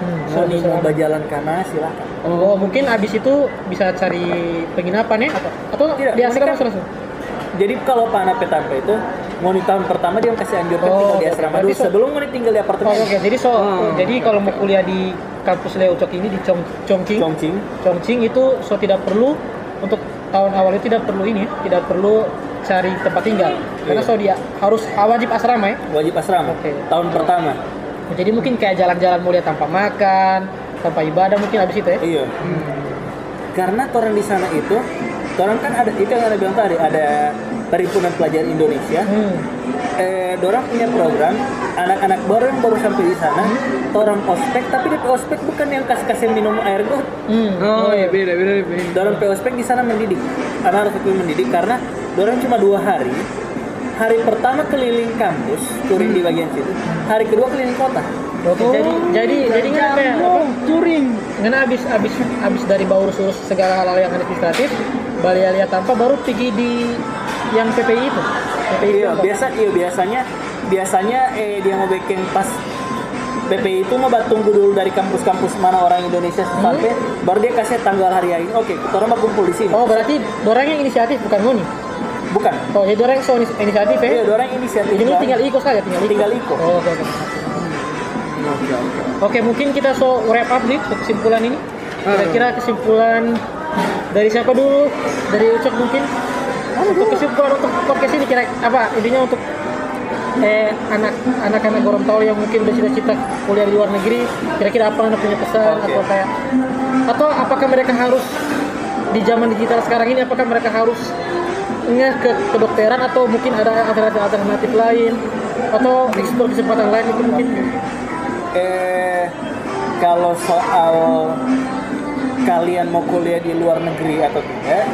Hmm, Mau nih mau berjalan karena silakan. Oh, mungkin habis itu bisa cari penginapan ya atau atau Tidak, di langsung? Jadi kalau Pak Petampe itu mau di tahun pertama dia kasih anjurkan Oh, tinggal di asrama dulu so- sebelum mau tinggal di Oh, apartemen. oke. Jadi so Oh. jadi kalau mau kuliah di kampus Leo Cok ini di Chong Chongqing, Chongqing. Chongqing itu so tidak perlu untuk tahun awal itu tidak perlu ini, tidak perlu cari tempat tinggal. Karena so dia harus wajib asrama ya. wajib asrama. Oke. Tahun pertama. Jadi mungkin kayak jalan-jalan mulia tanpa makan, tanpa ibadah mungkin habis itu ya. Iya. Karena orang di sana itu, orang kan ada itu yang ada bilang tadi ada perhimpunan pelajar Indonesia. Hmm. Eh, dorang punya program anak-anak baru yang baru sampai di sana, orang ospek tapi di ospek bukan yang kasih-kasih minum air got, Hmm. Oh, iya beda beda beda. Dalam POSPEK di sana mendidik. Anak harus ikut mendidik karena dorang cuma dua hari. Hari pertama keliling kampus, touring di bagian situ. Hari kedua keliling kota. Oke, jadi jadi jadi nggak kayak apa? Oh, touring. Karena habis habis habis dari bau urus-urus segala hal yang administratif, Bali Alia tanpa baru pergi di yang PPI itu. PPI Iya, itu biasa iya biasanya biasanya eh dia mau bikin pas PPI itu mau tunggu dulu dari kampus-kampus mana orang Indonesia sampai baru dia kasih tanggal hari ini. Oke, kita orang mau kumpul di sini. Oh, berarti orang yang inisiatif bukan Ngoni. Bukan. Oh, jadi orang yang so inisiatif ya. Iya, orang inisiatif. Doang. tinggal ikut saja, tinggal ikut. Tinggal ikut. Oh, oke, oke. Oke oke. Oke, mungkin kita so wrap up nih kesimpulan ini. Kira-kira kesimpulan dari siapa dulu? Dari Ucok mungkin? Untuk kesimpulan untuk podcast ini kira apa intinya untuk eh anak anak-anak Gorontalo yang mungkin udah cita-cita kuliah di luar negeri kira-kira apa anda punya pesan Oke. atau kayak atau apakah mereka harus di zaman digital sekarang ini apakah mereka harus nge ke kedokteran atau mungkin ada alternatif alternatif lain atau eksplor kesempatan lain itu mungkin Eh, kalau soal kalian mau kuliah di luar negeri atau tidak,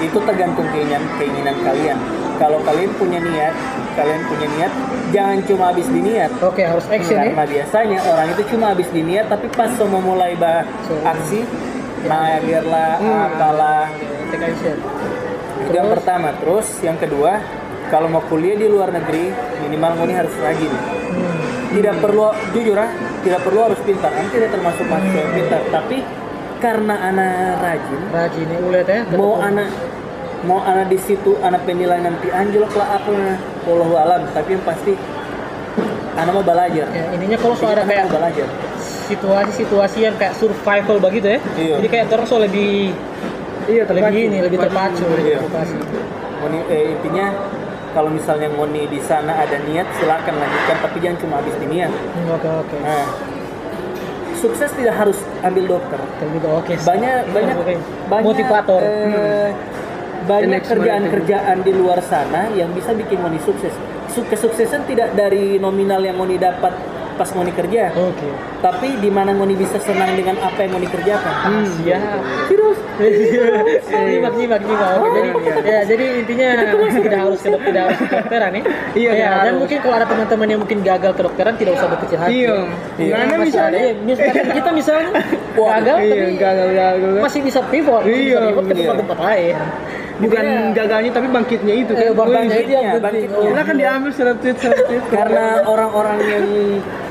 itu tergantung keinginan keinginan kalian. Kalau kalian punya niat, kalian punya niat, jangan cuma habis di niat. oke harus action ya Karena biasanya orang itu cuma habis di niat, tapi pas mau mulai bah So- aksi, mager lah, apalah. take action Itu yang pertama. Terus yang kedua, kalau mau kuliah di luar negeri, minimal ini harus rajin. Hmm. tidak perlu jujur ah tidak perlu harus pintar Anda tidak termasuk mahasiswa yang pintar tapi karena anak rajin. Rajin ya ulet ya mau anak mau anak di situ anak penilai nanti anjlok lah apa wallahu alam. Tapi yang pasti anak mau belajar. Ya, intinya kalau so ada kayak belajar. situasi-situasi yang kayak survival begitu ya. Iya. jadi kayak terus so lebih Iya lebih ini lebih terpacu. lebih Iya. terpacu. Ngoni, eh, intinya kalau misalnya ngoni di sana ada niat silakan lanjutkan tapi jangan cuma habis di niat. Hmm, oke oke. Nah sukses tidak harus ambil dokter. Oke. Banyak banyak Oke. banyak motivator. eh, banyak next kerjaan-kerjaan di luar sana yang bisa bikin Moni sukses. Su- Kesuksesan tidak dari nominal yang Moni dapat pas Moni kerja, oke tapi di mana Moni bisa senang dengan apa yang Moni kerjakan. Hmm, ya terus (laughs) nyimak nyimak nyimak oke jadi ya jadi intinya tidak (laughs) harus ke tidak harus dokteran ya (laughs) Iya, ya, dan mungkin kalau ada teman-teman yang mungkin gagal ke dokteran tidak usah berkecil hati Iya. Iya. Mana masih misalnya? ya misalnya kita misalnya gagal Iya, tapi gagal gagal. masih bisa pivot masih bisa Iya, pivot ke iya. tempat-tempat lain Bukan Iya. gagalnya tapi bangkitnya itu Eh, kan. bangkitnya Wih, itu yang bangkitnya, penting. Kita kan diambil seletip seletip. Karena orang-orang yang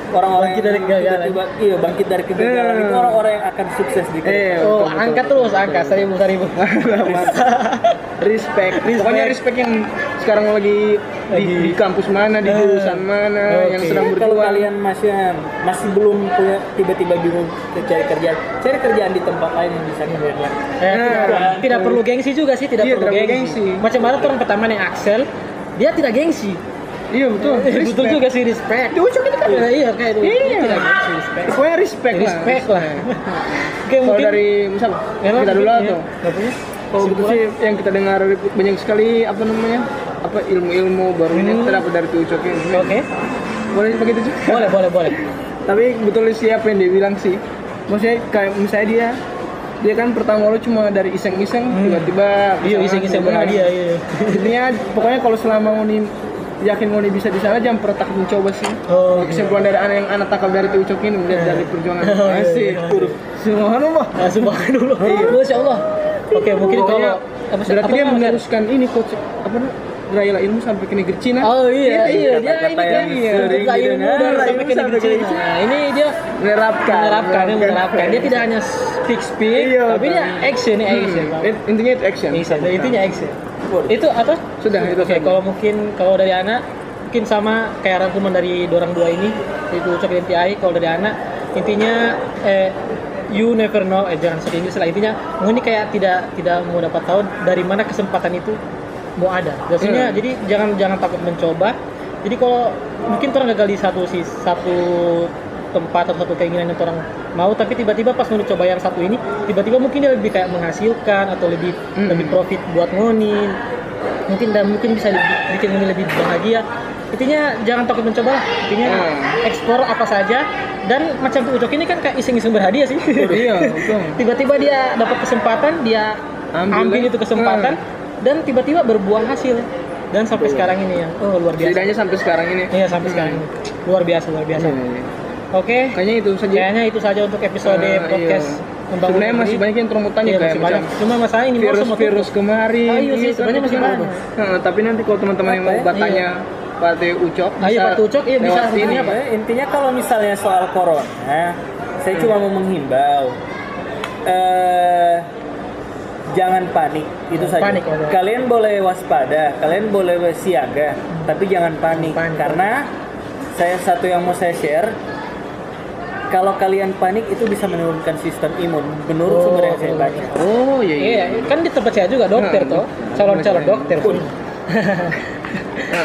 orang-orang Bangkit dari kegagalan. iya bangkit dari kegagalan Eh. itu orang-orang yang akan sukses di Eh, ke depan. Oh, betul, angkat betul. terus, angkat seribu seribu. (laughs) respect. Pokoknya respect yang sekarang lagi di, di kampus mana, di Eh, jurusan mana, yang sedang Kalau berjuang. kalian masih masih belum punya tiba-tiba bingung cari kerjaan, cari kerjaan di tempat lain yang bisa kalian. Eh, Nah, tidak, tidak perlu gengsi juga sih, tidak Iya, perlu tidak perlu gengsi. gengsi. Macam mana tuh orang pertama nih Axel, dia tidak gengsi. Iya betul. Eh, Betul juga sih respect. Di Ucok ini kan Eh, iya kayak itu. Iya. Tidak ada respect. Pokoknya respect, Respect lah. Oke, mungkin dari misal kita dulu mungkin, atau ya, kalau gitu sih yang kita dengar banyak sekali apa namanya apa ilmu-ilmu baru ini Hmm. kita dapat dari Tucok ini. Oke. Boleh begitu juga. Boleh, boleh, boleh. (laughs) Tapi betul sih apa yang dia bilang sih. Maksudnya kayak misalnya dia dia kan pertama lu cuma dari iseng-iseng tiba-tiba Iya, iseng-iseng berhadiah, iya. Intinya pokoknya kalau selama nih yakin mau bisa di sana pernah takut mencoba sih. Oh, Kesimpulan dari anak yang anak takal dari Tucok ini melihat dari perjuangan (laughs) Oh, iya, iya. Waduh, Subhanallah. Nah, subhanallah. (laughs) Masya Allah. Oke, mungkin kalau apa sih? berarti apa dia meneruskan ini coach apa raya ilmu sampai ke negeri Cina. Oh iya, iya, dia ini kan iya, muda sampai ke negeri Cina. Nah, ini dia menerapkan. menerapkan, menerapkan. Dia tidak hanya speak speak, Iya, tapi dia betul. action, action. Hmm, intinya itu action. Intinya action. Itu apa? Sudah, itu Oke, saja. kalau mungkin kalau dari anak mungkin sama kayak rangkuman dari dorang dua ini. Itu ucap NTI kalau dari anak intinya eh, you never know. Eh jangan sedih lah intinya mau ini kayak tidak tidak mau dapat tahu dari mana kesempatan itu mau ada. Maksudnya Hmm. jadi jangan jangan takut mencoba. Jadi kalau mungkin orang gagal di satu si satu tempat atau satu keinginan yang orang mau tapi tiba-tiba pas mau dicoba yang satu ini tiba-tiba mungkin dia lebih kayak menghasilkan atau lebih Hmm. lebih profit buat ngoni mungkin dan mungkin bisa lebih, bikin ngoni lebih bahagia. Intinya jangan takut mencoba lah. Intinya Hmm. eksplor apa saja. Dan macam ucok ini kan kayak iseng-iseng berhadiah sih. Iya, betul. (laughs) tiba-tiba dia dapat kesempatan dia Ambil ambil, ya. itu kesempatan dan tiba-tiba berbuah hasil. Dan sampai sekarang ini yang oh luar biasa. Setidaknya sampai sekarang ini. iya sampai sekarang ini. Luar biasa luar biasa. Iya, iya. oke Kayaknya itu saja. kayaknya itu saja untuk episode Ah, podcast iya. membangun Sebenarnya masih negeri. banyak yang terus tanya Iya, kayak masih banyak cuma masalah ini virus semua virus kemarin. Ah, iya sih, kan, sebenarnya masih itu. banyak. Nah, tapi nanti kalau teman-teman yang mau ya? bertanya Pak Ucok Ah, iya, Pak Ucok, iya, bisa. lewat ini. Apa? Ya, intinya kalau misalnya soal corona, saya cuma mau menghimbau eh jangan panik itu saja. Panik, oke. Kalian boleh waspada, kalian boleh siaga, tapi jangan panik, Panik. karena saya satu yang mau saya share kalau kalian panik itu bisa menurunkan sistem imun menurut Oh, sumber yang saya baca. Oh iya iya. Iya, kan di tempat saya juga dokter Hmm. toh, calon-calon dokter. Nah, (laughs)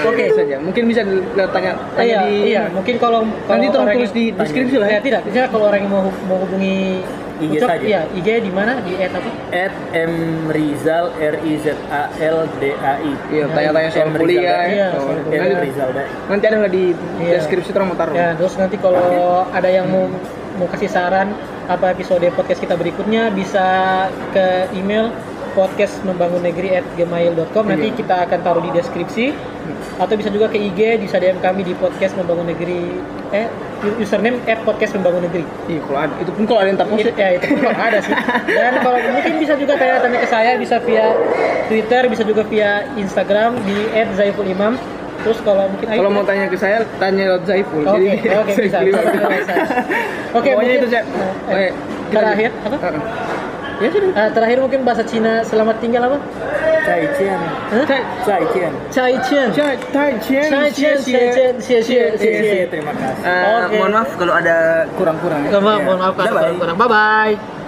Oke saja. Mungkin bisa tanya tanya iya, di iya, mungkin kalau kalau Nanti tolong orang tulis di deskripsi lah ya. Ya, tidak, misalnya kalau orang yang mau mau hubungi IG Ucok, saja. Iya, IG di mana? Di at apa? At M Rizal R I Z A L D A I. Iya, tanya-tanya soal M. Rizal kuliah ya. Iya, Oh, soal kuliah. nanti, Rizal nanti ada lah di Iya. deskripsi terus mau taruh. Ya, terus nanti kalau ada yang mau mau kasih saran apa episode podcast kita berikutnya bisa ke email podcast membangun negeri at gmail.com nanti Iya. kita akan taruh di deskripsi atau bisa juga ke IG bisa DM kami di podcast membangun negeri eh username at podcast membangun negeri Iya, kalau ada itu pun kalau ada yang tak post ya itu pun kalau ada sih dan kalau mungkin bisa juga tanya-tanya ke saya bisa via Twitter bisa juga via Instagram di @zaiful_imam terus kalau mungkin ayo, Kalau mau tanya ke saya, tanya lewat Zaiful. Oke, Jadi, oke (laughs) bisa. Zaiful bisa. Oke, mungkin- itu, Cak. eh, Oke, kita terakhir apa? Heeh. Ya sudah. Eh, terakhir mungkin bahasa Cina selamat tinggal apa? Cai Cian. Cai Cian. Cai Qian. Cai Qian, Cai xie, xie xie. Terima kasih. Eh, Oke. Mohon maaf kalau ada kurang-kurang. ya. Mohon maaf kalau Bye-bye. kurang. Bye bye.